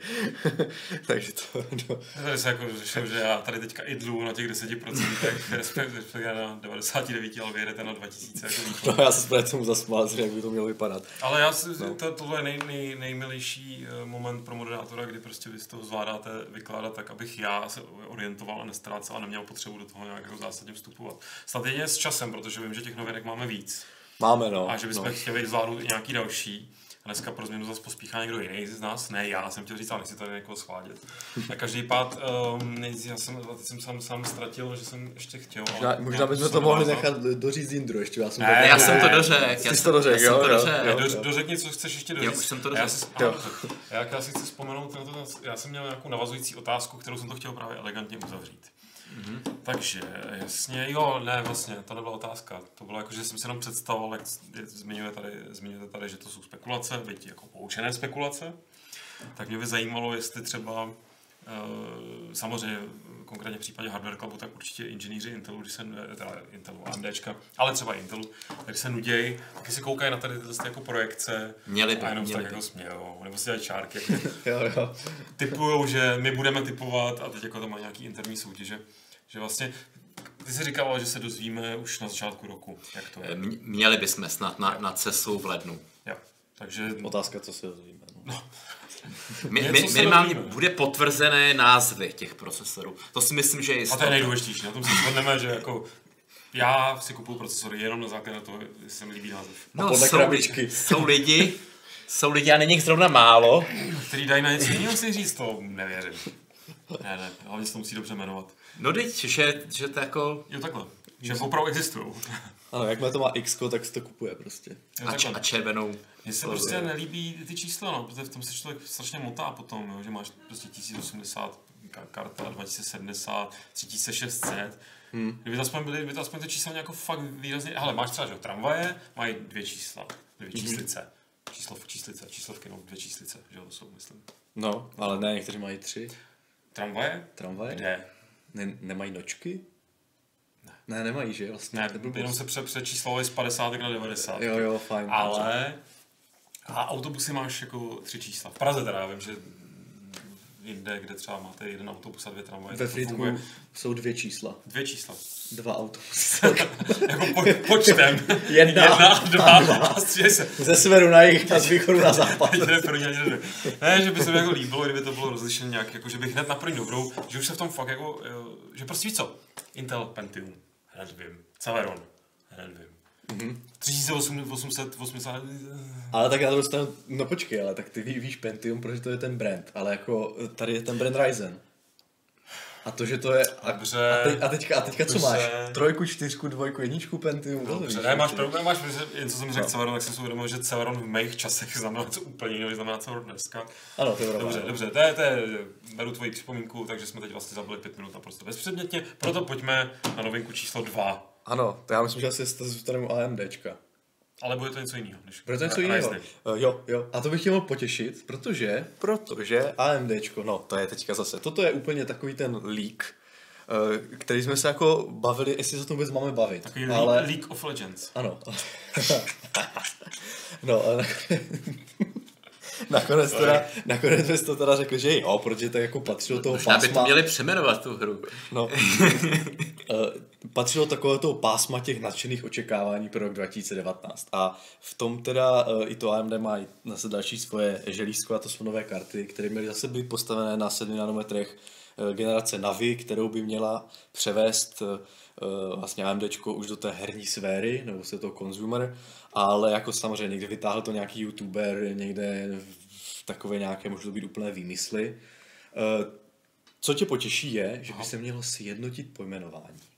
[SPEAKER 2] [laughs] takže to... No.
[SPEAKER 1] Tady se jako řešil, že já tady teďka idlu na těch 10%, respektive [laughs] na 99, ale vyjedete na 2000. Jako [laughs]
[SPEAKER 2] no já se právě tomu zasmál, jak by to mělo vypadat.
[SPEAKER 1] Ale já si, no. to, tohle je nej, nej, nejmilější eh, moment pro moderátora, kdy prostě vy toho zvládáte vykládat tak, abych já se orientoval a nestrácel neměl potřebu do toho nějak jako zásadně vstupovat. Snad jedině s časem, protože vím, že těch novinek máme víc.
[SPEAKER 2] Máme, no.
[SPEAKER 1] A že bychom
[SPEAKER 2] no.
[SPEAKER 1] chtěli zvládnout i nějaký další. A dneska pro změnu zase pospíchá někdo jiný z nás. Ne, já jsem chtěl říct, ale nechci tady někoho schvádět. A každý pád, um, já jsem, teď jsem sám, sám ztratil, že jsem ještě chtěl.
[SPEAKER 2] Možná, možná bychom to mohli nechat doříct Jindru ještě. Já jsem,
[SPEAKER 3] ne,
[SPEAKER 2] to,
[SPEAKER 3] já jsem to dořekl.
[SPEAKER 2] Já jsem to dořekl, jo,
[SPEAKER 3] to
[SPEAKER 2] dořekl.
[SPEAKER 1] Jo, do, dořekni, co chceš ještě doříct.
[SPEAKER 3] Já už jsem to dořekl.
[SPEAKER 1] Já, si, já, já si chci vzpomenout, na to, já jsem měl nějakou navazující otázku, kterou jsem to chtěl právě elegantně uzavřít. Mm-hmm. Takže, jasně, jo, ne, vlastně, to nebyla otázka. To bylo jako, že jsem si jenom představoval, jak zmiňujete tady, zmiňujete tady, že to jsou spekulace, byť jako poučené spekulace. Tak mě by zajímalo, jestli třeba Uh, samozřejmě konkrétně v případě Hardware Clubu, tak určitě inženýři Intelu, když se, teda Intelu, AMDčka, ale třeba Intelu, když se nudějí, tak si koukají na tady tyhle jako projekce
[SPEAKER 3] měli by,
[SPEAKER 1] a jenom
[SPEAKER 3] měli
[SPEAKER 1] tak
[SPEAKER 3] by.
[SPEAKER 1] jako smějou, nebo si dělají čárky. [laughs]
[SPEAKER 2] jo, jo.
[SPEAKER 1] Typujou, že my budeme typovat a teď jako to má nějaký interní soutěže, že vlastně ty jsi říkal, že se dozvíme už na začátku roku, jak to je.
[SPEAKER 3] Měli bychom snad na, na CESu v lednu.
[SPEAKER 1] Jo, takže...
[SPEAKER 2] Otázka, co se dozvíme. No.
[SPEAKER 1] no. [laughs]
[SPEAKER 3] My, my, minimálně bude potvrzené názvy těch procesorů. To si myslím, že je
[SPEAKER 1] jistota. A to je nejdůležitější. Na tom se shodneme, že jako já si kupuju procesory jenom na základě toho, jestli se mi líbí název.
[SPEAKER 3] No, podle jsou, krabičky. jsou lidi, [laughs] jsou lidi a není jich zrovna málo.
[SPEAKER 1] Který dají na něco jiného si říct, to nevěřím. Ne, ne, hlavně se to musí dobře jmenovat.
[SPEAKER 3] No teď, že, že to jako...
[SPEAKER 1] Jo takhle, že opravdu existují. [laughs]
[SPEAKER 2] Ano, jakmile to má X, tak se to kupuje prostě.
[SPEAKER 3] Jo, a, č- a červenou.
[SPEAKER 1] Mně se prostě nelíbí ty čísla, no, protože v tom se člověk strašně motá potom, jo, že máš prostě 1080 karta, 2070, 3600. Hmm. Kdyby to aspoň byly, kdyby to aspoň ty čísla jako fakt výrazně, hele, máš třeba, že tramvaje, mají dvě čísla, dvě mhm. číslice. Hmm. Číslov, číslice, číslovky, no, dvě číslice, že jo, to jsou, myslím.
[SPEAKER 2] No, ale ne, někteří mají tři.
[SPEAKER 1] Tramvaje?
[SPEAKER 2] Tramvaje?
[SPEAKER 1] Kde?
[SPEAKER 2] Ne, nemají nočky? Ne. Ne, nemají, že vlastně.
[SPEAKER 1] Ne, jenom se pře- přečíslovali z 50 na 90.
[SPEAKER 2] Jo, jo, fajn.
[SPEAKER 1] Ale a autobusy máš jako tři čísla. V Praze teda, já vím, že jinde, kde třeba máte jeden autobus a dvě tramvaje.
[SPEAKER 2] Ve Frýdku jsou dvě čísla.
[SPEAKER 1] Dvě čísla.
[SPEAKER 2] Dva autobusy. [laughs]
[SPEAKER 1] jako po, počtem.
[SPEAKER 2] Jedna,
[SPEAKER 1] Jedna dva, dva. A se.
[SPEAKER 2] Ze severu na jih a z východu na západ. [laughs]
[SPEAKER 1] ne, že by se mi jako líbilo, kdyby to bylo rozlišené nějak, jako že bych hned na první dobrou, že už se v tom fakt jako, že prostě víš co, Intel Pentium, hned vím, Celeron, hned vím. Mm-hmm. 3880.
[SPEAKER 2] Ale tak já to dostanu, no počkej, ale tak ty ví, víš Pentium, protože to je ten brand, ale jako tady je ten brand Ryzen. A to, že to je... A,
[SPEAKER 1] Dobře.
[SPEAKER 2] A, te, a, teďka, a teďka co máš? Trojku, čtyřku, dvojku, jedničku Pentium?
[SPEAKER 1] Dobře, ne, máš problém, máš, jen co jsem řekl no. Celeron, tak jsem si uvědomil, že Celeron v mých časech znamená co úplně jiného, znamená Celeron dneska.
[SPEAKER 2] Ano, to je
[SPEAKER 1] Dobře,
[SPEAKER 2] no.
[SPEAKER 1] dobře, to je, to je, beru tvoji připomínku, takže jsme teď vlastně zabili pět minut naprosto bezpředmětně, proto pojďme na novinku číslo dva.
[SPEAKER 2] Ano, to já myslím, že asi zůstaneme u AMDčka.
[SPEAKER 1] Ale bude to něco jiného. Než
[SPEAKER 2] bude to něco jiného. Uh, jo, jo. A to bych chtěl potěšit, protože, protože AMDčko, no to je teďka zase, toto je úplně takový ten leak, uh, který jsme se jako bavili, jestli se o tom vůbec máme bavit.
[SPEAKER 1] Takový ale... League of Legends.
[SPEAKER 2] Ano. [laughs] no, ale nakonec, teda, nakonec jsme to teda řekli, že jo, protože to jako patří do toho
[SPEAKER 3] Možná pásma. by to měli přeměnovat tu hru.
[SPEAKER 2] No. uh, [laughs] patřilo takové toho pásma těch nadšených očekávání pro rok 2019. A v tom teda uh, i to AMD má zase další svoje želízko a to jsou nové karty, které měly zase být postavené na 7 nanometrech uh, generace Navi, kterou by měla převést uh, vlastně AMD už do té herní sféry, nebo se to consumer, ale jako samozřejmě někde vytáhl to nějaký youtuber, někde takové nějaké, může to být úplné výmysly. Uh, co tě potěší je, že by se mělo sjednotit pojmenování.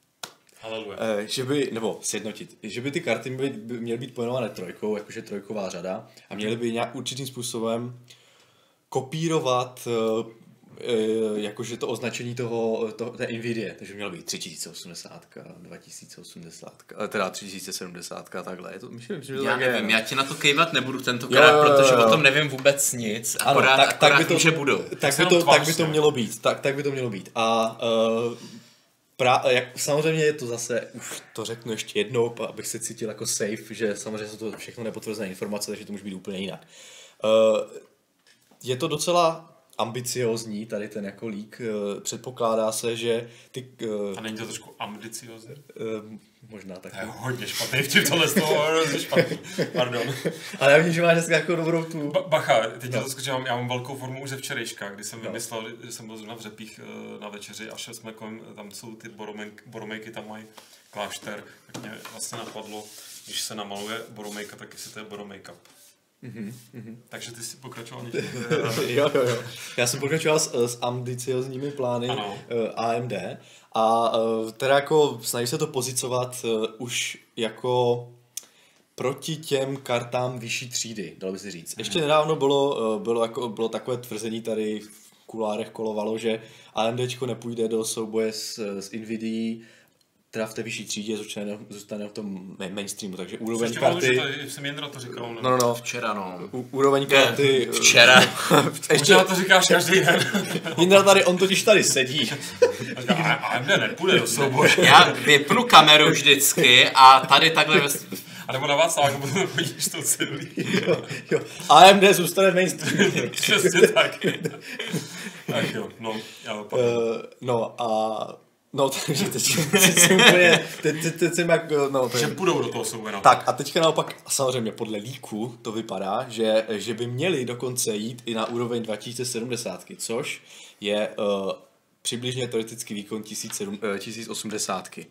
[SPEAKER 1] Haleluja.
[SPEAKER 2] Eh, že by, nebo sjednotit, že by ty karty by, by měly být pojmenované trojkou, jakože trojková řada, a měly by nějak určitým způsobem kopírovat uh, jakože to označení toho, toho té Nvidia, takže mělo být 3080, 2080, teda 3070, takhle. Je to, myslím, že
[SPEAKER 3] já nevím, je, já ti na to kejvat nebudu tentokrát, jo, jo, jo, protože o tom nevím vůbec nic, akorát, ano, tak, akorát tak by to, že budu.
[SPEAKER 2] Tak by to, tak by to mělo být, tak, tak by to mělo být. A uh, Pra, jak, samozřejmě je to zase, už to řeknu ještě jednou, abych se cítil jako safe, že samozřejmě jsou to všechno nepotvrzené informace, takže to může být úplně jinak. Uh, je to docela ambiciozní, tady ten jako lík. Uh, předpokládá se, že ty...
[SPEAKER 1] Uh, A není to trošku ambiciozní?
[SPEAKER 2] Možná tak.
[SPEAKER 1] Je hodně špatný vtip tohle z toho, [laughs] hrozně špatný. Pardon.
[SPEAKER 2] Ale já vím, že máš dneska jako dobrou tu...
[SPEAKER 1] Ba- bacha, teď no. to skočím, já mám velkou formu už ze včerejška, kdy jsem no. vymyslel, že jsem byl zrovna v Řepích uh, na večeři a šel jsme kolem, tam jsou ty boromejky, boromejky tam mají klášter, tak mě vlastně napadlo, když se namaluje boromejka, tak jestli to je boromejka. Mm-hmm. Takže ty jsi pokračoval [laughs]
[SPEAKER 2] jo, jo, jo. Já jsem pokračoval s, s ambiciozními plány ano. AMD a uh, teda jako snaží se to pozicovat uh, už jako proti těm kartám vyšší třídy, dalo by se říct. Mhm. Ještě nedávno bylo, uh, bylo, jako, bylo takové tvrzení tady v kulárech kolovalo, že AMD nepůjde do souboje s, s NVIDIA teda v té vyšší třídě zůstane, zůstane v tom mainstreamu, takže úroveň Ještě karty...
[SPEAKER 1] Ještě jsem Jindra to říkal.
[SPEAKER 2] No, no, no.
[SPEAKER 3] Včera, no.
[SPEAKER 2] U, úroveň karty...
[SPEAKER 3] Včera. [laughs]
[SPEAKER 1] Ještě to říkáš každý den. [laughs]
[SPEAKER 2] Jindra tady, on totiž tady sedí.
[SPEAKER 1] A mne nepůjde do souboje.
[SPEAKER 3] Já vypnu kameru vždycky a tady takhle...
[SPEAKER 1] A nebo na Václaváku potom chodíš to celý.
[SPEAKER 2] Jo, jo. AMD zůstane mainstream. [laughs]
[SPEAKER 1] Přesně tak. tak jo, no. Já uh,
[SPEAKER 2] no a No, [laughs] takže teď, teď jsem úplně, teď, teď, teď jsem jak, no,
[SPEAKER 1] to Že půjdou do toho souboje.
[SPEAKER 2] Tak a teďka naopak, samozřejmě podle líku to vypadá, že, že by měli dokonce jít i na úroveň 2070, což je uh, přibližně teoretický výkon 1080. Uh,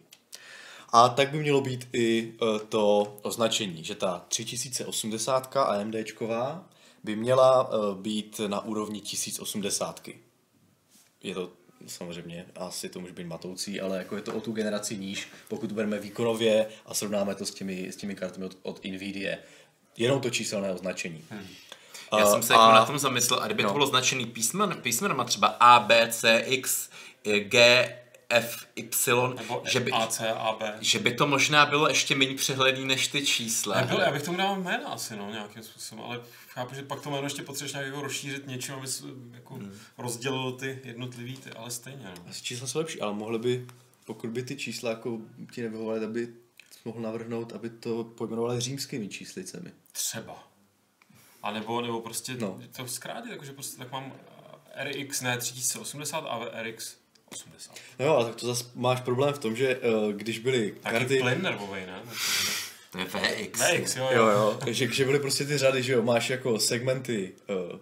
[SPEAKER 2] a tak by mělo být i uh, to označení, že ta 3080 AMDčková by měla uh, být na úrovni 1080. Je to samozřejmě asi to může být matoucí, ale jako je to o tu generaci níž, pokud bereme výkonově a srovnáme to s těmi, s těmi kartami od, od NVIDIA. Jenom to číselné označení. Hmm.
[SPEAKER 3] Já jsem se a, jako na tom zamyslel, a kdyby no. to bylo značený písmen, písmenama třeba A, B, C, X, G, F, Y,
[SPEAKER 1] Nebo že by, A, C, A, B.
[SPEAKER 3] že by to možná bylo ještě méně přehledný než ty čísla.
[SPEAKER 1] Nebyl, já bych tomu dal jména asi, no, nějakým způsobem, ale chápu, že pak to jméno ještě potřebuješ nějak jako rozšířit něčím, aby jako hmm. rozdělil ty jednotlivý ty, ale stejně. No.
[SPEAKER 2] Asi čísla jsou lepší, ale mohly by, pokud by ty čísla jako ti nevyhovovaly, aby mohl navrhnout, aby to pojmenovali římskými číslicemi.
[SPEAKER 1] Třeba. A nebo, nebo prostě no. to zkrátit, jakože prostě tak mám RX ne 3080, ale RX 80.
[SPEAKER 2] No jo, ale tak to zase máš problém v tom, že uh, když byly
[SPEAKER 1] Taky
[SPEAKER 2] karty...
[SPEAKER 1] plyn nervový, ne?
[SPEAKER 3] To je VX.
[SPEAKER 1] VX, jo,
[SPEAKER 2] jo. jo, jo. že, že byly prostě ty řady, že jo, máš jako segmenty uh,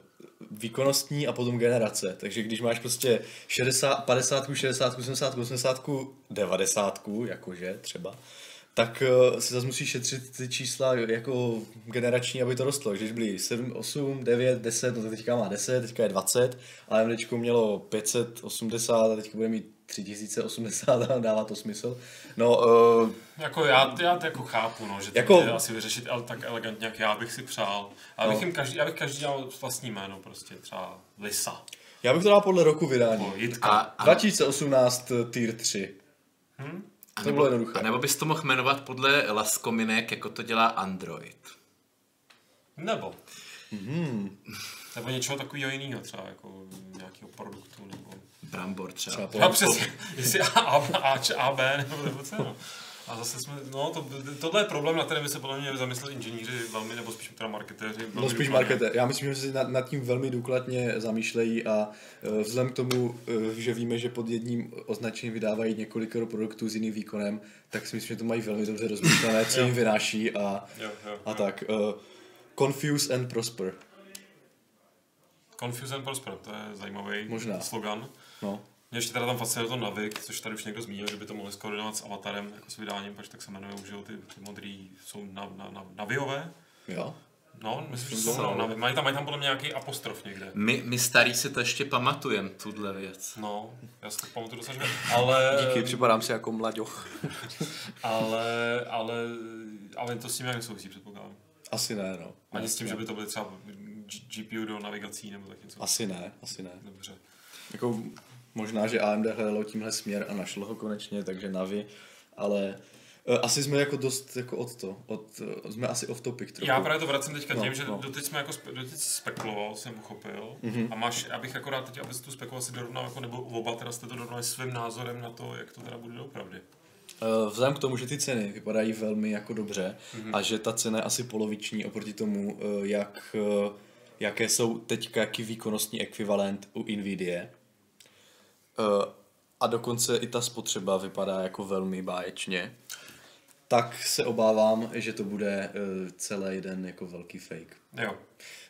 [SPEAKER 2] výkonnostní a potom generace. Takže když máš prostě 60, 50, 60, 70, 80, 90, jakože třeba, tak uh, si zase musíš šetřit ty čísla jako generační, aby to rostlo. Když byly 7, 8, 9, 10, no teďka má 10, teďka je 20, a AMDčko mělo 580 a teďka bude mít 3080 a [laughs] dává to smysl. No, uh,
[SPEAKER 1] jako já, já to jako chápu, no, že to jako, asi vyřešit ale tak elegantně, jak já bych si přál. A no. bych jim každý, já bych každý dělal vlastní jméno, prostě třeba Lisa.
[SPEAKER 2] Já bych to dal podle roku vydání. A, a... 2018 tier 3. Hm?
[SPEAKER 3] A to nebo, bylo jednoduché. A nebo bys to mohl jmenovat podle laskominek, jako to dělá Android.
[SPEAKER 1] Nebo. Mm-hmm. Nebo něčeho takového jiného, třeba jako nějakého produktu, nebo...
[SPEAKER 3] Brambor třeba.
[SPEAKER 1] třeba, třeba přesně, jestli A, A, A, A, B, nebo, nebo co, no. A zase jsme, no, to, tohle je problém, na kterém by se podle mě zamysleli inženýři velmi, nebo spíš teda marketéři.
[SPEAKER 2] No spíš marketéři. Já myslím, že si nad, nad, tím velmi důkladně zamýšlejí a uh, vzhledem k tomu, uh, že víme, že pod jedním označením vydávají několik produktů s jiným výkonem, tak si myslím, že to mají velmi dobře rozmyšlené, co jim vynáší a, jo, jo, a jo. tak. Uh, confuse and prosper.
[SPEAKER 1] Confuse and prosper, to je zajímavý
[SPEAKER 2] Možná.
[SPEAKER 1] slogan. No. Mě ještě teda tam fascinuje to Navik, což tady už někdo zmínil, že by to mohli skoordinovat s avatarem, jako s vydáním, protože tak se jmenuje, už ty, ty modrý jsou na, na, na, naviové.
[SPEAKER 2] Jo.
[SPEAKER 1] No, myslím, že jsou, no, navi. Mají tam, mají tam podle mě nějaký apostrof někde.
[SPEAKER 3] My, my starý si to ještě pamatujeme, tuhle věc.
[SPEAKER 1] No, já si to pamatuju docela [laughs] ale...
[SPEAKER 2] Díky, připadám si jako mladěch. [laughs]
[SPEAKER 1] ale, ale, ale to s tím jak nesouvisí, předpokládám.
[SPEAKER 2] Asi ne, no.
[SPEAKER 1] Ani s tím, že by to byly třeba GPU do navigací nebo tak něco.
[SPEAKER 2] Asi ne, asi ne.
[SPEAKER 1] Dobře.
[SPEAKER 2] Jako Možná, že AMD hledalo tímhle směr a našlo ho konečně, takže Navi, ale uh, asi jsme jako dost jako od to, od, uh, jsme asi off topic trochu.
[SPEAKER 1] Já právě to vracím teďka no, tím, že no. doteď jsme jako spe, doteď spekuloval, jsem uchopil mm-hmm. a máš, abych akorát teď, abys tu spekulaci dorovnal, jako nebo oba teda jste to dorovnali svým názorem na to, jak to teda bude doopravdy.
[SPEAKER 2] Uh, vzhledem k tomu, že ty ceny vypadají velmi jako dobře mm-hmm. a že ta cena je asi poloviční oproti tomu, jak, jaké jsou teďka jaký výkonnostní ekvivalent u Nvidia, Eh, a dokonce i ta spotřeba vypadá jako velmi báječně, tak se obávám, že to bude uh, celý jeden jako velký fake.
[SPEAKER 1] Jo.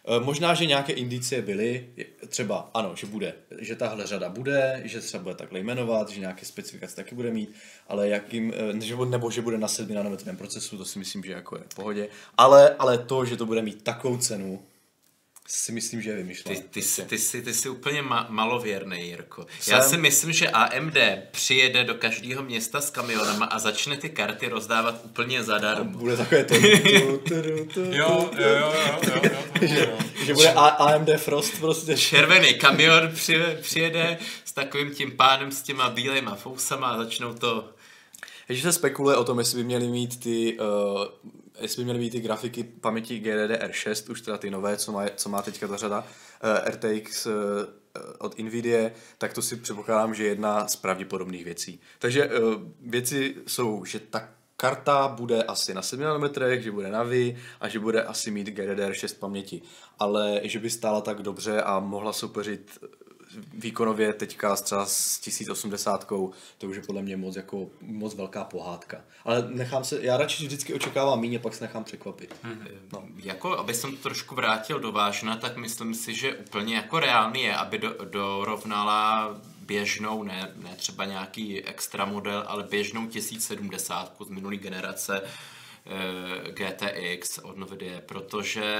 [SPEAKER 2] Uh, možná, že nějaké indicie byly, třeba ano, že bude, že tahle řada bude, že se bude takhle jmenovat, že nějaké specifikace taky bude mít, ale jakým, uh, nebo že bude na 7 nanometrovém procesu, to si myslím, že jako je v pohodě, ale, ale to, že to bude mít takovou cenu, si myslím, že je vymyšlené.
[SPEAKER 3] Ty, ty, jsi, ty, jsi, ty jsi úplně ma- malověrný, Jirko. Jsem... Já si myslím, že AMD přijede do každého města s kamionama a začne ty karty rozdávat úplně zadarmo.
[SPEAKER 2] Bude takové to... [laughs]
[SPEAKER 1] jo, jo, jo, jo, jo, [laughs]
[SPEAKER 2] že, že bude AMD Frost prostě.
[SPEAKER 3] Červený kamion přijede s takovým tím pánem s těma bílejma fousama a začnou to
[SPEAKER 2] takže se spekuluje o tom, jestli by měli mít ty, uh, jestli by měly být ty grafiky paměti GDDR6, už teda ty nové, co má, co má teďka ta řada, uh, RTX uh, od NVIDIA, tak to si předpokládám, že je jedna z pravděpodobných věcí. Takže uh, věci jsou, že ta karta bude asi na 7 nanometrech, že bude Navi a že bude asi mít GDDR6 paměti. Ale že by stála tak dobře a mohla soupeřit výkonově teďka třeba s 1080, to už je podle mě moc, jako, moc velká pohádka. Ale nechám se, já radši vždycky očekávám míně, pak se nechám překvapit.
[SPEAKER 3] Hmm. No. Jako, aby jsem to trošku vrátil do vážna, tak myslím si, že úplně jako reálný je, aby do, dorovnala běžnou, ne, ne třeba nějaký extra model, ale běžnou 1070 z minulé generace eh, GTX od Nvidia, protože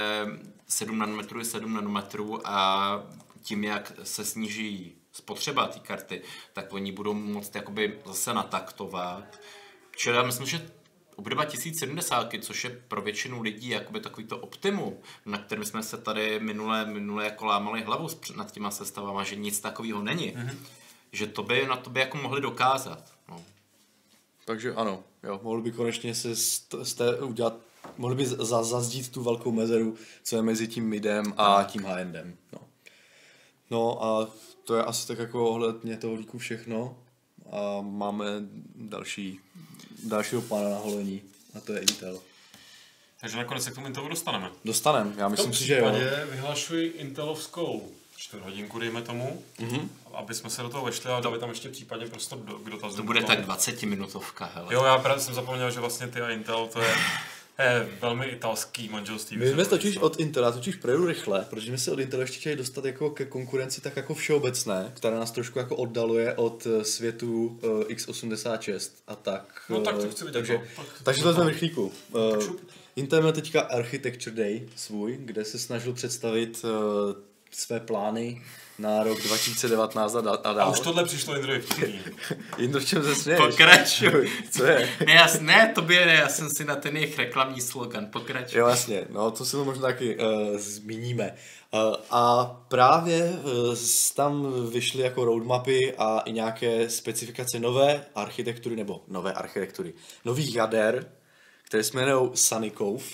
[SPEAKER 3] 7 nanometrů je 7 nanometrů a tím, jak se sníží spotřeba té karty, tak oni budou moct jakoby zase nataktovat. Čili já myslím, že obdoba 1070, což je pro většinu lidí jakoby takový to optimum, na kterém jsme se tady minule, minule jako lámali hlavu nad těma sestavama, že nic takového není. Mm-hmm. Že to by na to by jako mohli dokázat. No.
[SPEAKER 2] Takže ano, jo, mohli by konečně se z, z té udělat, mohli by za, zazdít tu velkou mezeru, co je mezi tím midem a tak. tím high-endem. No. No a to je asi tak jako ohledně toho líku všechno. A máme další, dalšího pána na holení a to je Intel.
[SPEAKER 1] Takže nakonec se k tomu Intelu dostaneme.
[SPEAKER 2] Dostaneme, já myslím si, že jo.
[SPEAKER 1] vyhlašuji Intelovskou čtvrthodinku, dejme tomu, mm-hmm. aby jsme se do toho vešli a dali tam ještě případně prostor do, k dotazům.
[SPEAKER 3] To bude tak 20 minutovka, hele.
[SPEAKER 1] Jo, já právě jsem zapomněl, že vlastně ty a Intel to je [laughs] je velmi italský manželství.
[SPEAKER 2] My jsme totiž od Intela, totiž projedu rychle, protože jsme se od Intela ještě chtěli dostat jako ke konkurenci tak jako všeobecné, která nás trošku jako oddaluje od eh, světu uh, x86 a tak.
[SPEAKER 1] No tak to chci
[SPEAKER 2] vidět. Takže, no. tak, takže to vezmeme rychlíku. Uh, Intel měl teďka Architecture Day svůj, kde se snažil představit uh, své plány na rok 2019 a, dál.
[SPEAKER 1] A už tohle přišlo Indrovi
[SPEAKER 2] vtipný. [laughs] Indro, čem se směješ?
[SPEAKER 3] Pokračuj.
[SPEAKER 2] Co je?
[SPEAKER 3] Ne, já, ne, tobě ne, já jsem si na ten jejich reklamní slogan. Pokračuj.
[SPEAKER 2] Jo, jasně, no to si to možná taky uh, zmíníme. Uh, a právě uh, tam vyšly jako roadmapy a i nějaké specifikace nové architektury, nebo nové architektury, nových jader, které se jmenují Sunny Cove.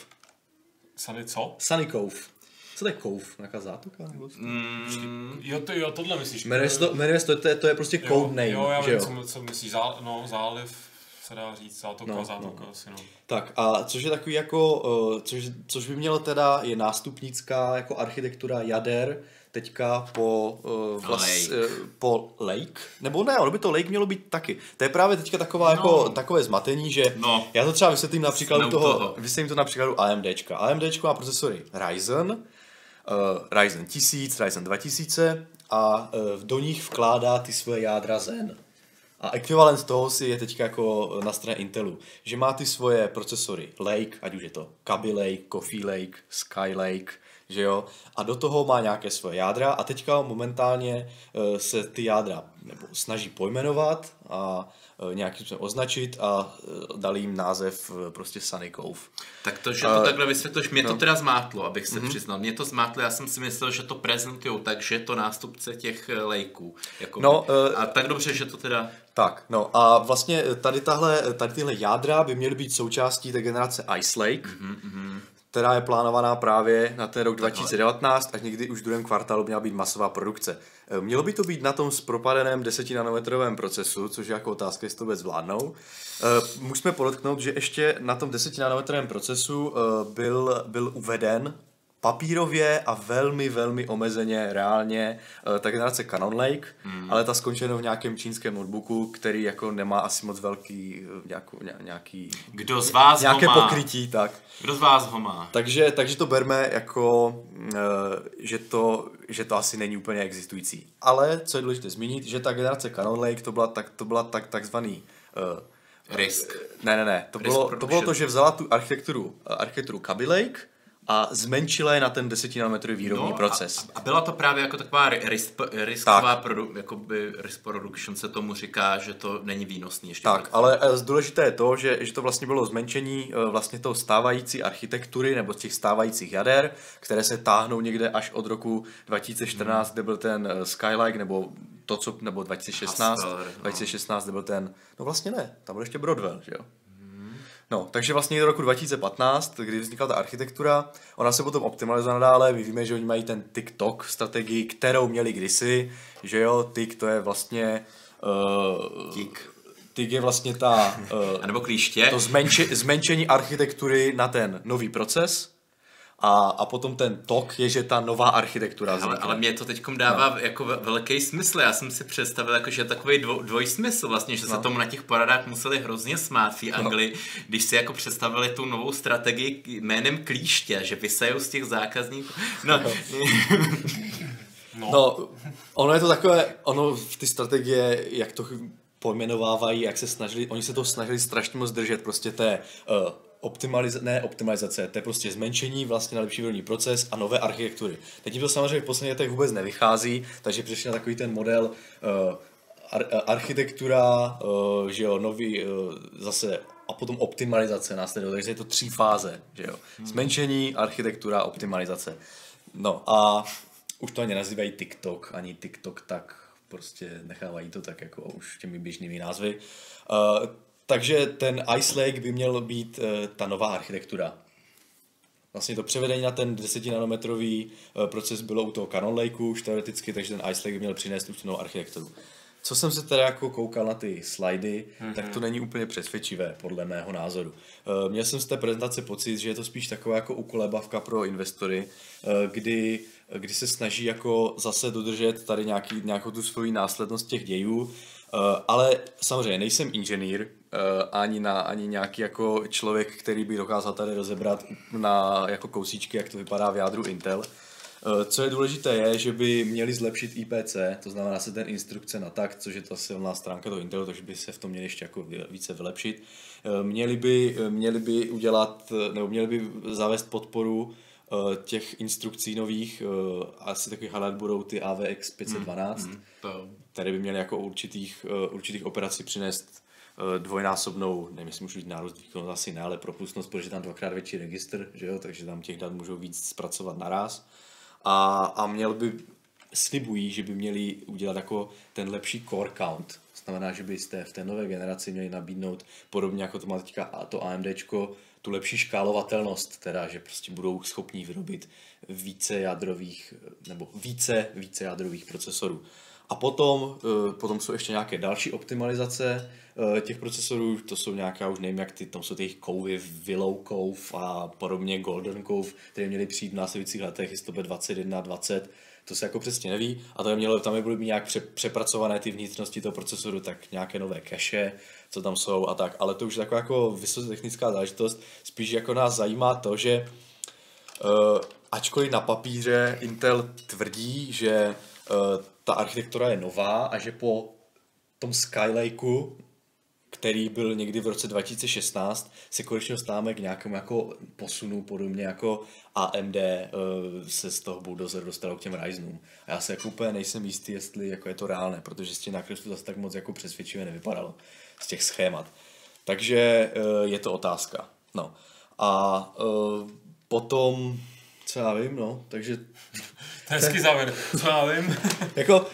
[SPEAKER 1] Sunny co?
[SPEAKER 2] Sunny Cove. Co to je kouf? Nějaká zátoka?
[SPEAKER 1] Mm, jo, to, jo, tohle myslíš.
[SPEAKER 2] Jmenuje se to, jmenuje se to, to, je, to je prostě code
[SPEAKER 1] jo,
[SPEAKER 2] name,
[SPEAKER 1] jo, já vím? Co, co myslíš, zál, no, záliv se dá říct, zátoka, no, zátoka no. asi, no.
[SPEAKER 2] Tak a což je takový jako, což, což by mělo teda, je nástupnická jako architektura jader, teďka po, uh, vlast, lake. Uh, po Lake, nebo ne, ono by to Lake mělo být taky. To je právě teďka taková, no. jako, takové zmatení, že no. já to třeba vysvětlím na příkladu toho, toho, vysvětlím to na příkladu AMDčka. AMDčko má procesory Ryzen, uh, Ryzen 1000, Ryzen 2000 a uh, do nich vkládá ty svoje jádra Zen. A ekvivalent toho si je teďka jako na straně Intelu, že má ty svoje procesory Lake, ať už je to Kaby Lake, Coffee Lake, Sky Lake, že jo, a do toho má nějaké svoje jádra a teďka momentálně se ty jádra nebo snaží pojmenovat a nějakým způsobem označit a uh, dali jim název uh, prostě Sunny Cove.
[SPEAKER 3] Tak to, že to takhle vysvětlíš, mě no. to teda zmátlo, abych se mm-hmm. přiznal. Mě to zmátlo, já jsem si myslel, že to prezentují tak, že je to nástupce těch lejků. Jako no, a tak dobře, že to teda...
[SPEAKER 2] Tak, no a vlastně tady, tahle, tady tyhle jádra by měly být součástí té generace Ice Lake, mm-hmm která je plánovaná právě na ten rok 2019 až někdy už v druhém kvartálu měla být masová produkce. E, mělo by to být na tom zpropadeném 10 nanometrovém procesu, což je jako otázka, jestli to vůbec zvládnou. E, musíme podotknout, že ještě na tom 10 nanometrovém procesu e, byl, byl uveden papírově a velmi, velmi omezeně reálně uh, ta generace Canon Lake, mm. ale ta skončila v nějakém čínském notebooku, který jako nemá asi moc velký uh, nějakou, ně, nějaký...
[SPEAKER 3] Kdo z vás
[SPEAKER 2] nějaké
[SPEAKER 3] ho má?
[SPEAKER 2] pokrytí, tak.
[SPEAKER 3] Kdo z vás ho má?
[SPEAKER 2] Takže, takže to berme jako, uh, že, to, že to asi není úplně existující. Ale, co je důležité zmínit, že ta generace Canon Lake to byla, tak, to byla tak, takzvaný
[SPEAKER 3] Risk.
[SPEAKER 2] Ne, ne, ne. To, bylo, to bylo to, že vzala tu architekturu, architekturu Kaby Lake, a zmenšila je na ten 10 nanometrový výrobní no, proces.
[SPEAKER 3] A, a byla to právě jako taková risk, risková produ, jakoby risk production se tomu říká, že to není výnosný ještě.
[SPEAKER 2] Tak, ale eh, důležité je to, že, že to vlastně bylo zmenšení eh, vlastně toho stávající architektury nebo těch stávajících jader, které se táhnou někde až od roku 2014, hmm. kde byl ten eh, Skylike nebo to, co, nebo 2016, Haspeller, no. 2016, kde byl ten, no vlastně ne, tam byl ještě Broadwell, že jo? No, takže vlastně do roku 2015, kdy vznikla ta architektura, ona se potom optimalizuje nadále, my víme, že oni mají ten TikTok strategii, kterou měli kdysi, že jo, Tik to je vlastně... Uh, Tik. Tik je vlastně ta...
[SPEAKER 3] Uh, [laughs] a nebo klíště.
[SPEAKER 2] To zmenši, zmenšení architektury na ten nový proces, a, a potom ten tok je, že ta nová architektura
[SPEAKER 3] ale, ale mě to teď dává no. jako velký smysl. Já jsem si představil, jako, že takový dvo, dvojsmysl vlastně, že no. se tomu na těch poradách museli hrozně smát v no. Anglii, no. když si jako představili tu novou strategii jménem klíště, že vysajou z těch zákazníků. No. no.
[SPEAKER 2] no. no, ono je to takové, ono v ty strategie, jak to pojmenovávají, jak se snažili, oni se to snažili strašně moc držet prostě té uh, optimalizace, ne optimalizace, to je prostě zmenšení vlastně na lepší výrobní proces a nové architektury. Teď jim to samozřejmě v posledních letech vůbec nevychází, takže přišli na takový ten model uh, ar- architektura, uh, že jo, nový uh, zase a potom optimalizace následuje, takže je to tři fáze, že jo. Hmm. Zmenšení, architektura, optimalizace. No a už to ani nazývají TikTok, ani TikTok tak prostě nechávají to tak jako už těmi běžnými názvy. Uh, takže ten Ice Lake by měl být uh, ta nová architektura. Vlastně to převedení na ten 10 nanometrový uh, proces bylo u toho Canon Lakeu už teoreticky, takže ten Ice Lake by měl přinést už tu novou architekturu. Co jsem se teda jako koukal na ty slidy, mm-hmm. tak to není úplně přesvědčivé, podle mého názoru. Uh, měl jsem z té prezentace pocit, že je to spíš taková jako ukolebavka pro investory, kdy, kdy se snaží jako zase dodržet tady nějaký, nějakou tu svoji následnost těch dějů, ale samozřejmě nejsem inženýr, Eh, ani, na, ani nějaký jako člověk, který by dokázal tady rozebrat na jako kousíčky, jak to vypadá v jádru Intel. Eh, co je důležité je, že by měli zlepšit IPC, to znamená se ten instrukce na tak, což je ta silná stránka toho Intelu, takže by se v tom měli ještě jako více vylepšit. Eh, měli by, měli by udělat, nebo měli by zavést podporu těch instrukcí nových, asi takový highlight budou ty AVX 512, mm, mm, to. které by měly jako určitých, určitých operací přinést Eh, dvojnásobnou, nevím, jestli můžu říct nárůst výkonu, asi ne, ale propustnost, protože tam dvakrát větší registr, že jo, takže tam těch dat můžou víc zpracovat naraz. A, a měl by, slibují, že by měli udělat jako ten lepší core count. Znamená, že byste v té nové generaci měli nabídnout podobně jako to má teďka a to AMDčko, tu lepší škálovatelnost, teda, že prostě budou schopní vyrobit více jádrových, nebo více, více jádrových procesorů. A potom, potom jsou ještě nějaké další optimalizace těch procesorů, to jsou nějaká, už nevím jak ty, tam jsou ty kouvy, Willow Cove a podobně Golden Cove, které měly přijít v následujících letech, jestli to bude 21, 20, to se jako přesně neví. A je mělo, tam je byly nějak pře, přepracované ty vnitřnosti toho procesoru, tak nějaké nové cache, co tam jsou a tak. Ale to už je taková jako vysoce technická záležitost. Spíš jako nás zajímá to, že uh, ačkoliv na papíře Intel tvrdí, že ta architektura je nová a že po tom Skylakeu který byl někdy v roce 2016, se konečně dostáváme k nějakému jako posunu, podobně jako AMD uh, se z toho Bulldozer dostalo k těm Ryzenům. A já se jako úplně nejsem jistý, jestli jako je to reálné, protože z těch nákresů zase tak moc jako přesvědčivě nevypadalo z těch schémat. Takže uh, je to otázka. No. A potom, co já vím, no, takže...
[SPEAKER 1] Hezký závěr, co já vím.
[SPEAKER 2] jako,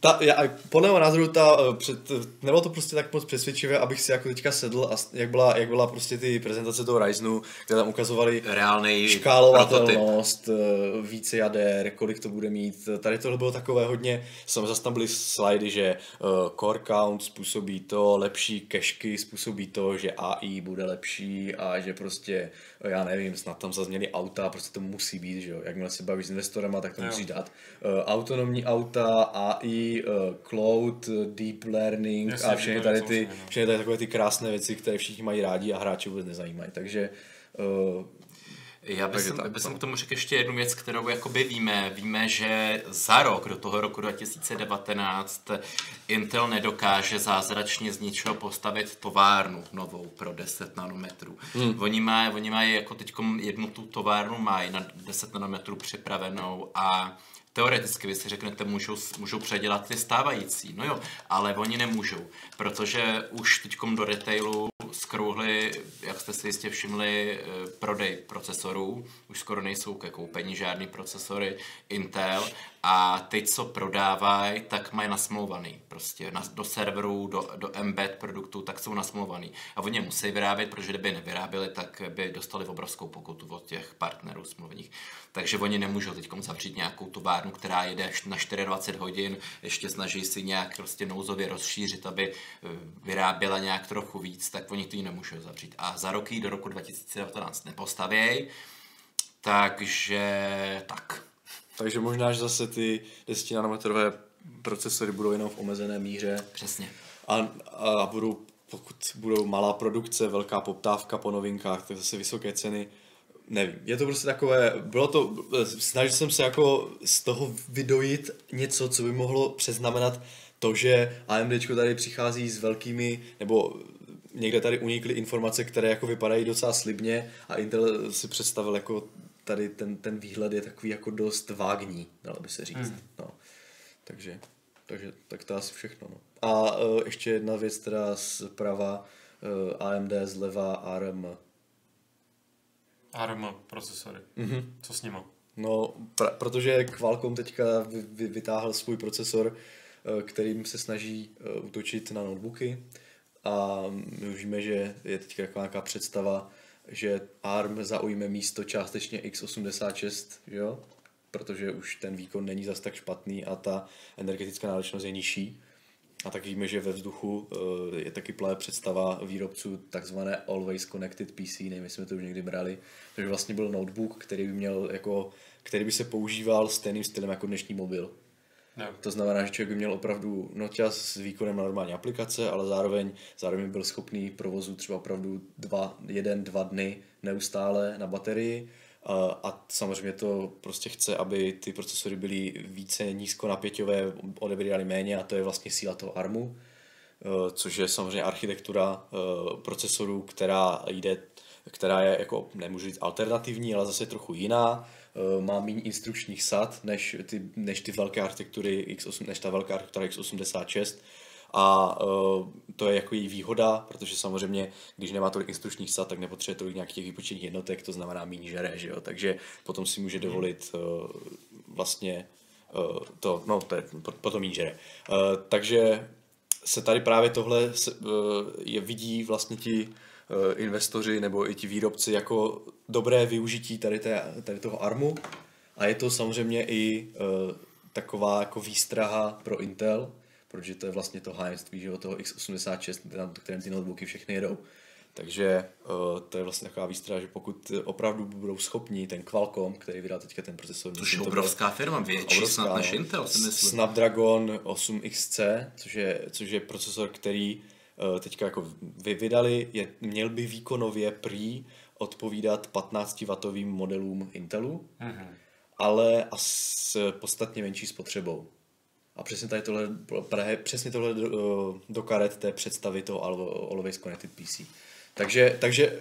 [SPEAKER 2] ta, já, podle mého názoru ta, eh, před, nebylo to prostě tak moc přesvědčivé, abych si jako teďka sedl a jak byla, jak byla prostě ty prezentace toho Ryzenu, kde tam ukazovali
[SPEAKER 3] Reálnej
[SPEAKER 2] škálovatelnost, prototyp. Eh, více jader, kolik to bude mít. Tady tohle bylo takové hodně, jsem zase tam byly slidy, že uh, core count způsobí to, lepší kešky způsobí to, že AI bude lepší a že prostě, já nevím, snad tam zazněly auta, prostě to musí být, že jo. Jakmile se bavíš s investorama, tak to jo. musí dát. Uh, autonomní auta, AI, uh, cloud, deep learning Jasně, a všechny tady, ty, no. všechny tady takové ty krásné věci, které všichni mají rádi a hráči vůbec nezajímají. Takže uh,
[SPEAKER 3] já bych, jsem, bych jsem k tomu řekl ještě jednu věc, kterou jakoby víme. Víme, že za rok, do toho roku 2019, Intel nedokáže zázračně z ničeho postavit továrnu novou pro 10 nanometrů. Hmm. Oni mají oni maj jako teď jednu tu továrnu mají na 10 nanometrů připravenou a Teoreticky vy si řeknete, můžou, můžou předělat ty stávající. No jo, ale oni nemůžou, protože už teď do retailu skrouhli, jak jste si jistě všimli, eh, prodej procesorů. Už skoro nejsou ke koupení žádný procesory Intel a teď, co prodávají, tak mají nasmlouvaný. Prostě na, do serverů, do, do embed produktů, tak jsou nasmlouvaný. A oni musí vyrábět, protože kdyby nevyráběli, tak by dostali obrovskou pokutu od těch partnerů smluvních. Takže oni nemůžou teď zavřít nějakou továrnu, která jede na 24 hodin, ještě snaží si nějak prostě nouzově rozšířit, aby eh, vyráběla nějak trochu víc, tak oni to nemůžou zavřít. A za roky do roku 2019 nepostavějí, takže tak.
[SPEAKER 2] Takže možná, že zase ty 10 nanometrové procesory budou jenom v omezené míře.
[SPEAKER 3] Přesně.
[SPEAKER 2] A, a budou, pokud budou malá produkce, velká poptávka po novinkách, tak zase vysoké ceny. Nevím, je to prostě takové, bylo to, snažil jsem se jako z toho vydojit něco, co by mohlo přeznamenat to, že AMD tady přichází s velkými, nebo někde tady unikly informace, které jako vypadají docela slibně a Intel si představil jako tady ten, ten výhled je takový jako dost vágní, dalo by se říct. Hmm. No. Takže, takže tak to asi všechno. No. A uh, ještě jedna věc teda zprava uh, AMD zleva ARM.
[SPEAKER 1] ARM procesory. Mm-hmm. Co s nima?
[SPEAKER 2] No, pr- protože Qualcomm teďka vy, vy, vytáhl svůj procesor, uh, kterým se snaží uh, útočit na notebooky a my už víme, že je teďka nějaká představa, že ARM zaujme místo částečně x86, jo? protože už ten výkon není zas tak špatný a ta energetická náročnost je nižší. A tak víme, že ve vzduchu eh, je taky plné představa výrobců takzvané Always Connected PC, nevím, jestli jsme to už někdy brali, takže vlastně byl notebook, který by měl jako, který by se používal stejným stylem jako dnešní mobil. No. To znamená, že člověk by měl opravdu noťas s výkonem normální aplikace, ale zároveň, zároveň byl schopný provozu třeba opravdu dva, jeden, dva dny neustále na baterii. A, a samozřejmě to prostě chce, aby ty procesory byly více nízkonapěťové, odebíraly méně a to je vlastně síla toho ARMu, e, což je samozřejmě architektura e, procesorů, která jde která je jako, nemůžu říct alternativní, ale zase trochu jiná Eh, má méně instrukčních sad než ty, než ty velké architektury X8, než ta velká architektura X86 a uh, to je jako její výhoda, protože samozřejmě, když nemá tolik instrukčních sad, tak nepotřebuje tolik nějakých těch výpočetních jednotek, to znamená méně žere, že jo? takže potom si může dovolit uh, vlastně uh, to, no to je potom méně žere. Uh, takže se tady právě tohle se, uh, je vidí vlastně ti Eh, investoři nebo i ti výrobci jako dobré využití tady, té, tady toho ARMu a je to samozřejmě i uh, taková jako výstraha pro Intel, protože to je vlastně to hájemství, že toho x86, na kterém ty notebooky všechny jedou. Takže uh, to je vlastně taková výstra, že pokud opravdu budou schopni ten Qualcomm, který vydal teďka ten procesor...
[SPEAKER 3] Což je obrovská firma, větší obrovská, snad než no. Intel.
[SPEAKER 2] Snapdragon 8XC, což je, což je procesor, který teďka jako vy vydali, je, měl by výkonově prý odpovídat 15W modelům Intelu, mm-hmm. ale a s podstatně menší spotřebou. A přesně tady tohle, přesně tohle do, do karet té představy toho Always Connected PC. Takže, takže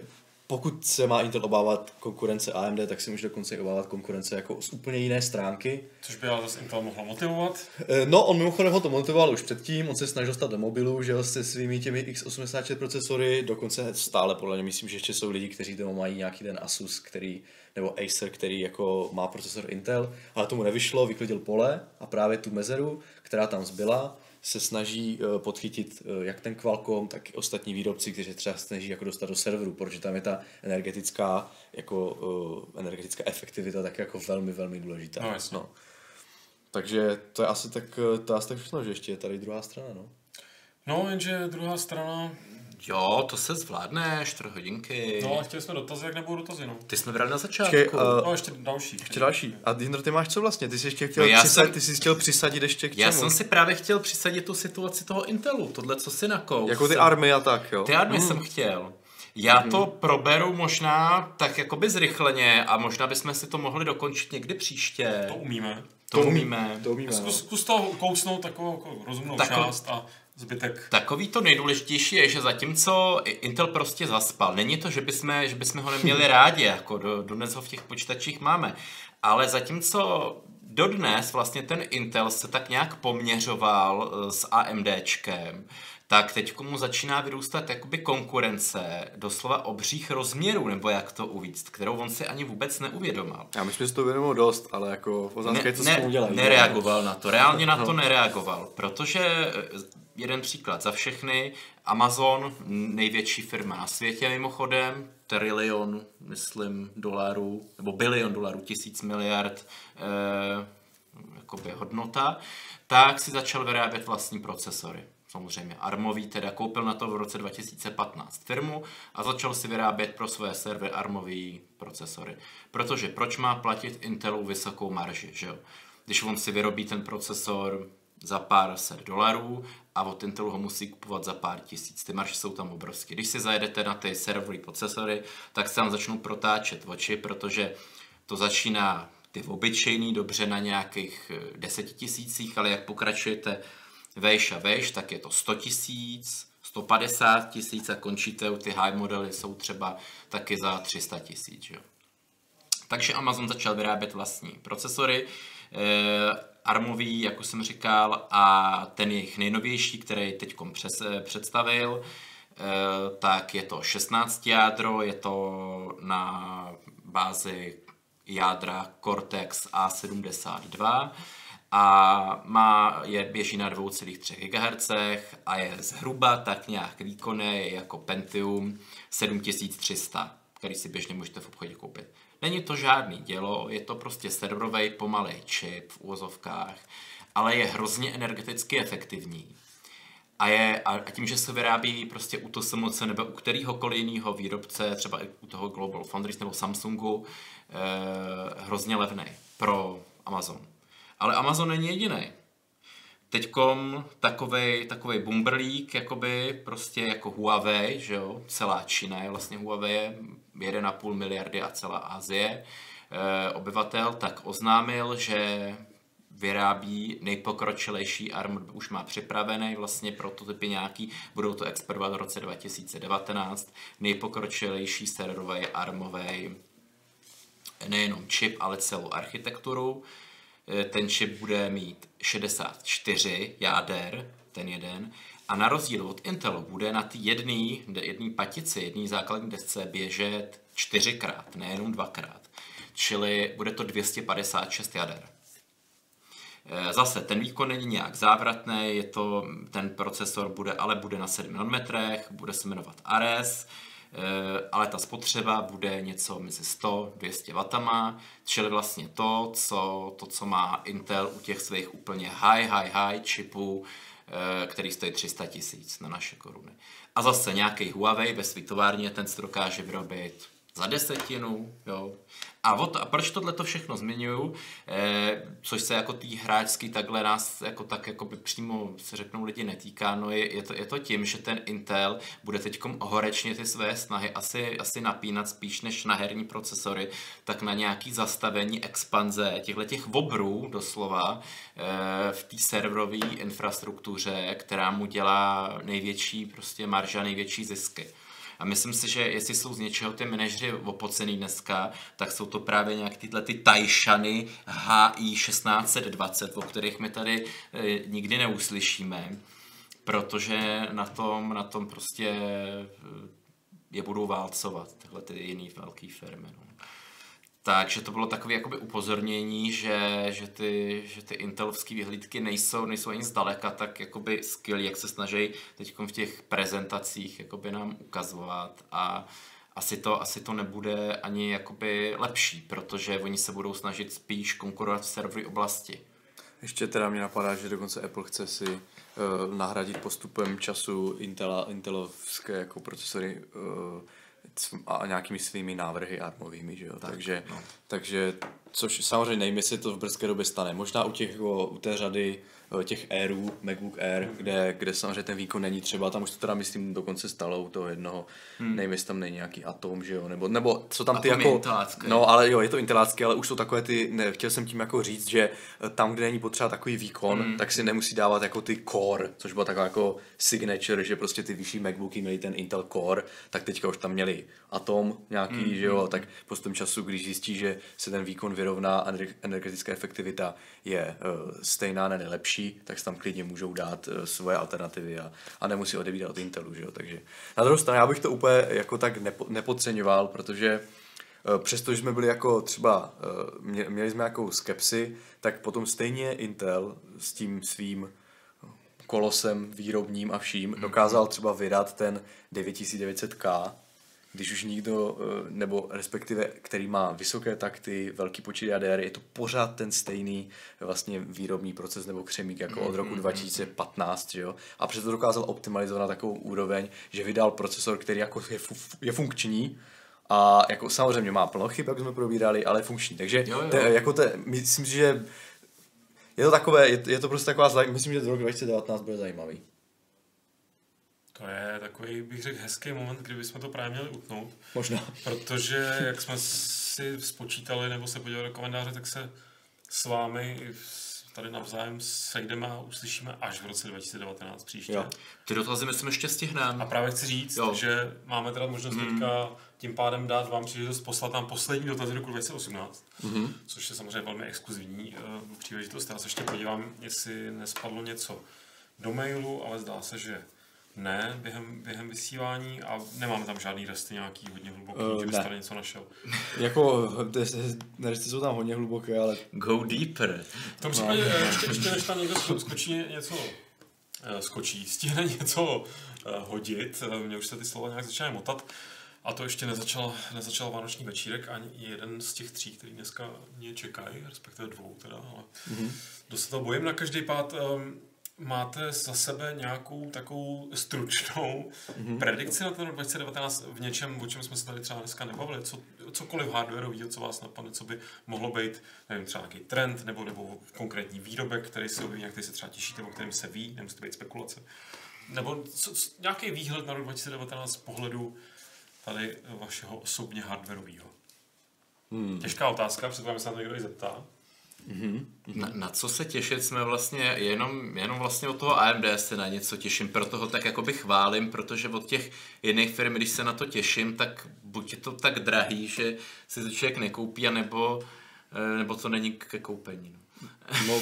[SPEAKER 2] pokud se má Intel obávat konkurence AMD, tak si může dokonce obávat konkurence jako z úplně jiné stránky.
[SPEAKER 1] Což by ale zase Intel mohlo motivovat?
[SPEAKER 2] Eh, no, on mimochodem ho to motivoval už předtím, on se snažil dostat do mobilu, že se svými těmi x86 procesory, dokonce stále podle mě myslím, že ještě jsou lidi, kteří tomu mají nějaký ten Asus, který, nebo Acer, který jako má procesor Intel, ale tomu nevyšlo, vyklidil pole a právě tu mezeru, která tam zbyla, se snaží uh, podchytit uh, jak ten Qualcomm, tak i ostatní výrobci, kteří třeba snaží jako dostat do serveru, protože tam je ta energetická, jako, uh, energetická efektivita tak jako velmi, velmi důležitá.
[SPEAKER 1] No, jasně. no.
[SPEAKER 2] Takže to je asi tak, to je asi tak všechno, že ještě je tady druhá strana, no.
[SPEAKER 1] No, jenže druhá strana,
[SPEAKER 3] Jo, to se zvládne, 4 hodinky.
[SPEAKER 1] No a chtěli jsme dotazy, jak nebudou dotazy, no.
[SPEAKER 3] Ty jsme brali na začátku.
[SPEAKER 1] Čekej, uh, no, ještě další.
[SPEAKER 2] Ještě další. A Dindro, ty máš co vlastně? Ty jsi ještě chtěl, no, přisad, jsem, ty jsi chtěl přisadit ještě k čemu?
[SPEAKER 3] Já jsem si právě chtěl přisadit tu situaci toho Intelu, tohle, co si nakous.
[SPEAKER 2] Jako ty army a tak, jo?
[SPEAKER 3] Ty army hmm. jsem chtěl. Já hmm. to proberu možná tak jakoby zrychleně a možná bychom si to mohli dokončit někdy příště.
[SPEAKER 1] To umíme.
[SPEAKER 3] To, to umíme.
[SPEAKER 2] To umíme.
[SPEAKER 1] Zkus, no. zkus to kousnout takovou jako rozumnou Tako, část a zbytek.
[SPEAKER 3] Takový to nejdůležitější je, že zatímco Intel prostě zaspal, není to, že bychom, že bychom ho neměli [laughs] rádi, jako do, dnes ho v těch počítačích máme, ale zatímco dodnes vlastně ten Intel se tak nějak poměřoval eh, s AMDčkem, tak teď mu začíná vyrůstat jakoby konkurence doslova obřích rozměrů, nebo jak to uvíct, kterou on si ani vůbec neuvědomil.
[SPEAKER 2] Já myslím, že si to uvědomil dost, ale jako otázka je, co ne, dělají.
[SPEAKER 3] Nereagoval na to, reálně na to nereagoval, protože eh, jeden příklad za všechny, Amazon, největší firma na světě mimochodem, trilion, myslím, dolarů, nebo bilion dolarů, tisíc miliard eh, hodnota, tak si začal vyrábět vlastní procesory samozřejmě armový, teda koupil na to v roce 2015 firmu a začal si vyrábět pro své servery armový procesory. Protože proč má platit Intelu vysokou marži, že jo? Když on si vyrobí ten procesor za pár set dolarů a od Intelu ho musí kupovat za pár tisíc. Ty marže jsou tam obrovské. Když si zajedete na ty servery procesory, tak se tam začnou protáčet oči, protože to začíná ty obyčejný dobře na nějakých eh, deseti tisících, ale jak pokračujete vejš a vejš, tak je to 100 tisíc, 150 tisíc a končíte u ty high modely jsou třeba taky za 300 tisíc. Takže Amazon začal vyrábět vlastní procesory, eh, armový, jak už jsem říkal, a ten jejich nejnovější, který teď eh, představil, eh, tak je to 16 jádro, je to na bázi jádra Cortex A72 a má, je, běží na 2,3 GHz a je zhruba tak nějak výkonný jako Pentium 7300, který si běžně můžete v obchodě koupit. Není to žádný dělo, je to prostě serverový pomalý čip v úvozovkách, ale je hrozně energeticky efektivní. A, je, a tím, že se vyrábí prostě u TSMC nebo u kterýhokoliv jiného výrobce, třeba i u toho Global Foundries nebo Samsungu, eh, hrozně levný pro Amazon. Ale Amazon není jediný. Teďkom takovej, takovej bumberlík, jakoby prostě jako Huawei, že jo, celá Čína je vlastně Huawei, 1,5 miliardy a celá Asie. E, obyvatel, tak oznámil, že vyrábí nejpokročilejší ARM, už má připravený vlastně prototypy nějaký, budou to exportovat v roce 2019, nejpokročilejší serverový ARMový nejenom čip, ale celou architekturu. Eh, ten čip bude mít 64 jáder, ten jeden, a na rozdíl od Intelu bude na té jedné jedný patici, jedné základní desce běžet čtyřikrát, nejenom dvakrát. Čili bude to 256 jader. Eh, zase ten výkon není nějak závratný, je to, ten procesor bude, ale bude na 7 nanometrech, bude se jmenovat Ares, ale ta spotřeba bude něco mezi 100-200 W, čili vlastně to co, to, co má Intel u těch svých úplně high, high, high čipů, který stojí 300 tisíc na naše koruny. A zase nějaký Huawei ve své továrně, ten se dokáže vyrobit za desetinu, jo. A, od, a proč tohle to všechno zmiňuju, eh, což se jako tý hráčský takhle nás jako tak jako by přímo se řeknou lidi netýká, no je, je, to, je to tím, že ten Intel bude teď horečně ty své snahy asi, asi napínat spíš než na herní procesory, tak na nějaký zastavení expanze těchto těch obrů doslova eh, v té serverové infrastruktuře, která mu dělá největší prostě marža, největší zisky. A myslím si, že jestli jsou z něčeho ty manažeři opocený dneska, tak jsou to právě nějak tyhle ty Tajšany HI 1620, o kterých my tady e, nikdy neuslyšíme, protože na tom, na tom prostě e, je budou válcovat, tyhle ty jiný velký firmy. No. Takže to bylo takové jakoby upozornění, že, že, ty, že ty intelovské vyhlídky nejsou, nejsou ani zdaleka tak jakoby skill, jak se snaží teď v těch prezentacích jakoby nám ukazovat a asi to, asi to nebude ani jakoby lepší, protože oni se budou snažit spíš konkurovat v servery oblasti.
[SPEAKER 2] Ještě teda mě napadá, že dokonce Apple chce si uh, nahradit postupem času Intela, Intelovské jako procesory uh, a nějakými svými návrhy armovými, že jo? Tak, takže, no. takže, což samozřejmě nevím, jestli to v brzké době stane. Možná u, těch, u té řady těch Airů, MacBook Air, kde, kde samozřejmě ten výkon není třeba, tam už to teda myslím dokonce stalo u toho jednoho, hmm. nevím, jestli tam není nějaký Atom, že jo, nebo, nebo co tam ty Atom jako, no ale jo, je to intelácké, ale už jsou takové ty, ne, chtěl jsem tím jako říct, že eh, tam, kde není potřeba takový výkon, hmm. tak si nemusí dávat jako ty Core, což byla taková jako signature, že prostě ty vyšší MacBooky měly ten Intel Core, tak teďka už tam měli Atom nějaký, hmm. že jo, hmm. tak postupem času, když zjistí, že se ten výkon vyrovná a energetická efektivita je uh, stejná, ne nejlepší, lepší, tak tam klidně můžou dát uh, svoje alternativy a, a nemusí odebírat od Intelu, že jo? takže na druhou stranu já bych to úplně jako tak nepo, nepodceňoval, protože uh, přestože jsme byli jako třeba, mě, měli jsme nějakou skepsi, tak potom stejně Intel s tím svým kolosem výrobním a vším mhm. dokázal třeba vydat ten 9900K, když už nikdo, eh, nebo respektive, který má vysoké takty, velký počet jader, je to pořád ten stejný vlastně výrobní proces nebo křemík jako od roku 2015, mm-hmm. že jo? A přesto dokázal optimalizovat na takovou úroveň, že vydal procesor, který jako je, fu- je funkční, a jako samozřejmě má plno chyb, jak jsme probírali, ale je funkční. Takže jo, jo. Te, jako te, myslím si, že je to takové, je, je to prostě taková, myslím, že rok 2019 bude zajímavý.
[SPEAKER 1] To je takový, bych řekl, hezký moment, kdyby jsme to právě měli utnout.
[SPEAKER 2] Možná.
[SPEAKER 1] Protože, jak jsme si spočítali nebo se podívali do komentáře, tak se s vámi tady navzájem sejdeme a uslyšíme až v roce 2019 příště. Jo.
[SPEAKER 3] Ty dotazy myslím ještě stihneme.
[SPEAKER 1] A právě chci říct, jo. že máme teda možnost mm. teďka tím pádem dát vám příležitost poslat nám poslední dotazy roku 2018, mm-hmm. což je samozřejmě velmi exkluzivní uh, příležitost. Já se ještě podívám, jestli nespadlo něco do mailu, ale zdá se, že ne, během, během vysílání a nemáme tam žádný resty nějaký hodně hluboký, uh, že byste tady něco našel. [laughs]
[SPEAKER 2] jako, resty jsou tam hodně hluboké, ale...
[SPEAKER 3] Go deeper.
[SPEAKER 1] V tom případě, no. ještě, ještě než tam někdo skočí něco, eh, skočí, [laughs] stihne něco uh, hodit, mě už se ty slova nějak začínají motat, a to ještě nezačal, nezačal Vánoční večírek ani jeden z těch tří, který dneska mě čekají, respektive dvou teda, ale mm-hmm. dost to bojím na každý pád. Um, máte za sebe nějakou takovou stručnou mm-hmm. predikci na ten rok 2019 v něčem, o čem jsme se tady třeba dneska nebavili? Co, cokoliv hardwareového, co vás napadne, co by mohlo být, nevím, třeba nějaký trend nebo, nebo konkrétní výrobek, který se objeví, který se třeba těšíte, o kterým se ví, nemusí to být spekulace. Nebo co, co, nějaký výhled na rok 2019 z pohledu tady vašeho osobně hardwareového? Hmm. Těžká otázka, předpokládám, že se na to někdo i zeptá.
[SPEAKER 3] Mm-hmm. Na, na co se těšit jsme vlastně, jenom, jenom vlastně od toho AMD se na něco těším, proto ho tak jakoby chválím, protože od těch jiných firm, když se na to těším, tak buď je to tak drahý, že si to člověk nekoupí, anebo, eh, nebo to není ke koupení. No. [laughs]
[SPEAKER 2] no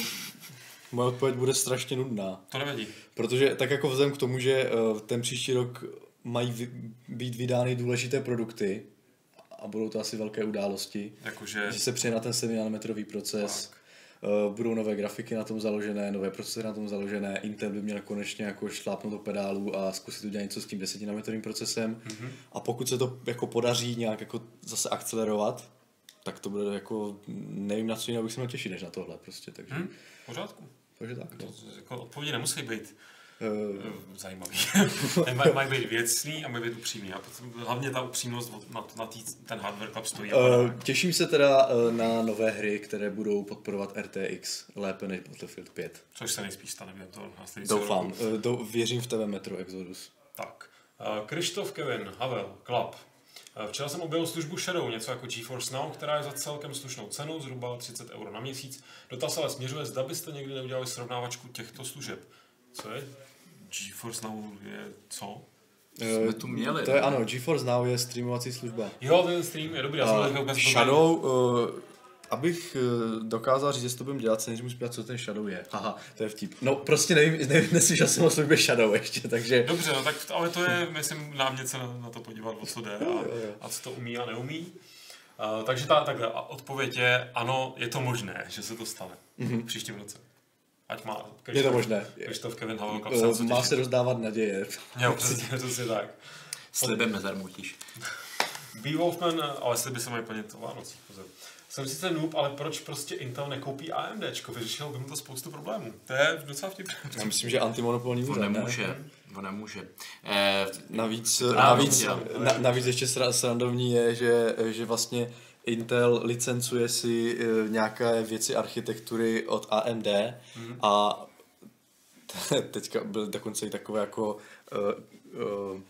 [SPEAKER 2] moje odpověď bude strašně nudná.
[SPEAKER 1] To nevadí.
[SPEAKER 2] Protože tak jako vzhledem k tomu, že uh, ten příští rok mají být vydány důležité produkty, a budou to asi velké události.
[SPEAKER 1] Jakože...
[SPEAKER 2] Že se přijde na ten 7 nanometrový proces. Tak. Uh, budou nové grafiky na tom založené, nové procesory na tom založené, Intel by měl konečně jako šlápnout do pedálu a zkusit udělat něco s tím 10 nanometrovým procesem. Mm-hmm. A pokud se to jako podaří nějak jako zase akcelerovat, tak to bude jako, nevím na co jiného bych se měl těšit než na tohle prostě, takže. Hmm,
[SPEAKER 1] pořádku.
[SPEAKER 2] Takže tak. No.
[SPEAKER 1] To, jako odpovědi nemusí být zajímavý. [laughs] mají být věcný a mají být upřímný. A potom, hlavně ta upřímnost na, na tý, ten hardware club stojí.
[SPEAKER 2] Uh, těším se teda uh, na nové hry, které budou podporovat RTX lépe než Battlefield 5.
[SPEAKER 1] Což se nejspíš stane během toho
[SPEAKER 2] Doufám. Uh, do, věřím v tebe Metro Exodus.
[SPEAKER 1] Tak. Uh, Krištof Kevin, Havel, Club. Včera jsem objevil službu Shadow, něco jako GeForce Now, která je za celkem slušnou cenu, zhruba 30 euro na měsíc. Dotaz ale směřuje, zda byste někdy neudělali srovnávačku těchto služeb. Co je GeForce Now je co?
[SPEAKER 3] Jsme tu měli.
[SPEAKER 2] To je ano, GeForce Now je streamovací služba.
[SPEAKER 1] Jo, ten stream je dobrý, já jsem uh,
[SPEAKER 2] Shadow, uh, abych dokázal říct, jestli to budeme dělat, se nejdřív musím co ten Shadow je. [laughs] Haha, to je vtip. No prostě nevím, nevím [laughs] neslyšel jsem o službě Shadow ještě, takže...
[SPEAKER 1] Dobře, no tak ale to je, myslím, námět se na, na to podívat, o co jde a, a co to umí a neumí. Uh, takže ta takhle odpověď je, ano, je to možné, že se to stane mm-hmm. v příštím roce. Ať má
[SPEAKER 2] Krištof, je to možné.
[SPEAKER 1] Krištof Kevin Havel
[SPEAKER 2] uh, Má se rozdávat naděje.
[SPEAKER 1] Jo, přesně, [laughs] přesně tak.
[SPEAKER 3] Slibem nezarmutíš.
[SPEAKER 1] B. Wolfman, ale sliby se mají plnit o Vánocích, pozor. Jsem sice noob, ale proč prostě Intel nekoupí AMD? Vyřešil by mu to spoustu problémů. To je docela vtipné.
[SPEAKER 2] Já myslím, že antimonopolní
[SPEAKER 3] úřad, nemůže. Ne? On nemůže. Eh,
[SPEAKER 2] navíc, navíc, na, navíc ještě srandovní je, že, že vlastně Intel licencuje si uh, nějaké věci architektury od AMD mm. a [laughs] teďka byl dokonce i takové jako uh, uh,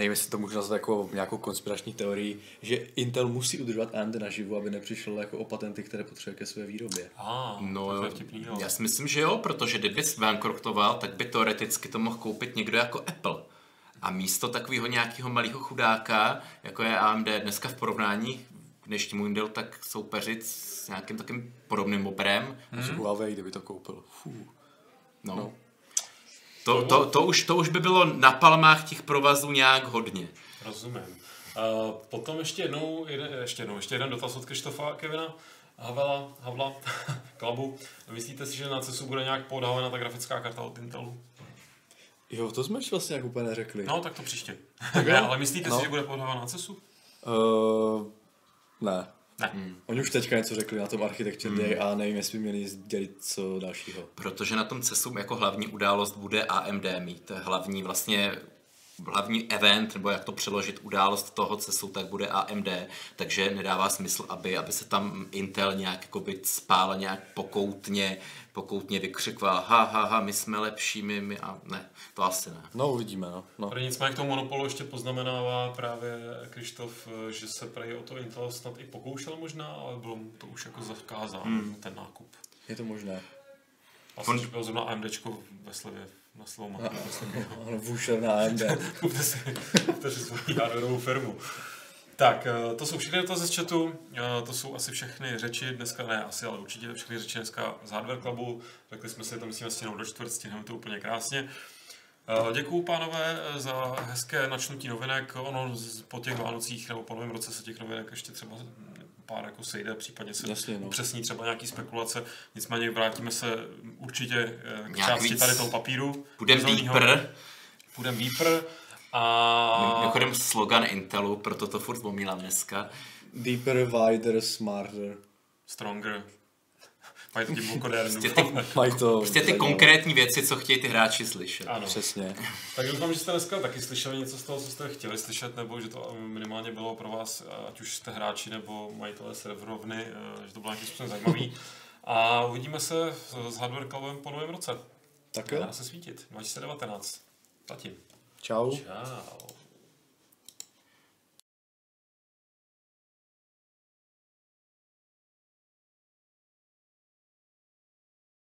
[SPEAKER 2] nevím, jestli to můžu nazvat jako nějakou konspirační teorii, že Intel musí udržovat AMD naživu, aby nepřišel jako o patenty, které potřebuje ke své výrobě.
[SPEAKER 3] Ah, no, jo, já si myslím, že jo, protože kdyby bankrotoval, tak by teoreticky to mohl koupit někdo jako Apple. A místo takového nějakého malého chudáka, jako je AMD dneska v porovnání dnešnímu Intel, tak soupeřit s nějakým takým podobným operem.
[SPEAKER 2] Hmm. Huawei, kdyby to koupil. Fuh.
[SPEAKER 3] No. no. To, to, to, už, to už by bylo na palmách těch provazů nějak hodně.
[SPEAKER 1] Rozumím. Uh, potom ještě jednou, jeden, ještě jednou, ještě jeden dotaz od Krištofa Kevina. Havela, Havla, [laughs] Klabu. Myslíte si, že na CESu bude nějak podávána ta grafická karta od Intelu?
[SPEAKER 2] Jo, to jsme vlastně jak úplně neřekli.
[SPEAKER 1] No, tak to příště. ne, ale myslíte no. si, že bude podávána na CESu?
[SPEAKER 2] Uh, ne. Ne. Hmm. Oni už teďka něco řekli na tom Architecture hmm. Day a nevím, jestli by měli dělit co dalšího.
[SPEAKER 3] Protože na tom CESu jako hlavní událost bude AMD mít hlavní vlastně hlavní event, nebo jak to přeložit, událost toho CESu, tak bude AMD, takže nedává smysl, aby, aby se tam Intel nějak jakoby spál nějak pokoutně, pokoutně vykřikval, ha, ha, ha, my jsme lepší, my, my, a ne, to asi ne.
[SPEAKER 2] No, uvidíme, no. no.
[SPEAKER 1] Pro nicméně k tomu monopolu ještě poznamenává právě Krištof, že se prej o to Intel snad i pokoušel možná, ale bylo mu to už jako zakázáno, hmm. ten nákup.
[SPEAKER 2] Je to možné.
[SPEAKER 1] Asi, On... že bylo zrovna AMDčko ve slevě na má.
[SPEAKER 2] Ano, Vůšer na AMD. [laughs]
[SPEAKER 1] Kupte si, kupte si svoji hardwareovou firmu. Tak, eh, to jsou všechny dotazy z chatu, eh, to jsou asi všechny řeči dneska, ne asi, ale určitě všechny řeči dneska z Hardware Clubu. Řekli jsme si, to musíme stihnout do čtvrt, stihneme to úplně krásně. Eh, děkuju, pánové, za hezké načnutí novinek. Ono po těch Vánocích nebo po novém roce se těch novinek ještě třeba pár jako sejde, případně se Jasně, no. upřesní třeba nějaký spekulace. Nicméně vrátíme se určitě k Nějak části tady toho papíru.
[SPEAKER 3] Budem deeper.
[SPEAKER 1] Budem deeper. A...
[SPEAKER 3] Mimochodem slogan Intelu, proto to furt vzpomínám dneska.
[SPEAKER 2] Deeper, wider, smarter.
[SPEAKER 1] Stronger. Mají to divokodernu.
[SPEAKER 3] Prostě ty, Mají to prostě ty konkrétní věci, co chtějí ty hráči slyšet.
[SPEAKER 2] Ano. Přesně.
[SPEAKER 1] Tak doufám, že jste dneska taky slyšeli něco z toho, co jste chtěli slyšet, nebo že to minimálně bylo pro vás, ať už jste hráči nebo majitelé serverovny, eh, že to bylo nějakým způsobem zajímavý. A uvidíme se s Hardware Clubem po novém roce.
[SPEAKER 2] Tak jo.
[SPEAKER 1] Dá se svítit. 2019. Zatím.
[SPEAKER 2] Čau.
[SPEAKER 1] Čau.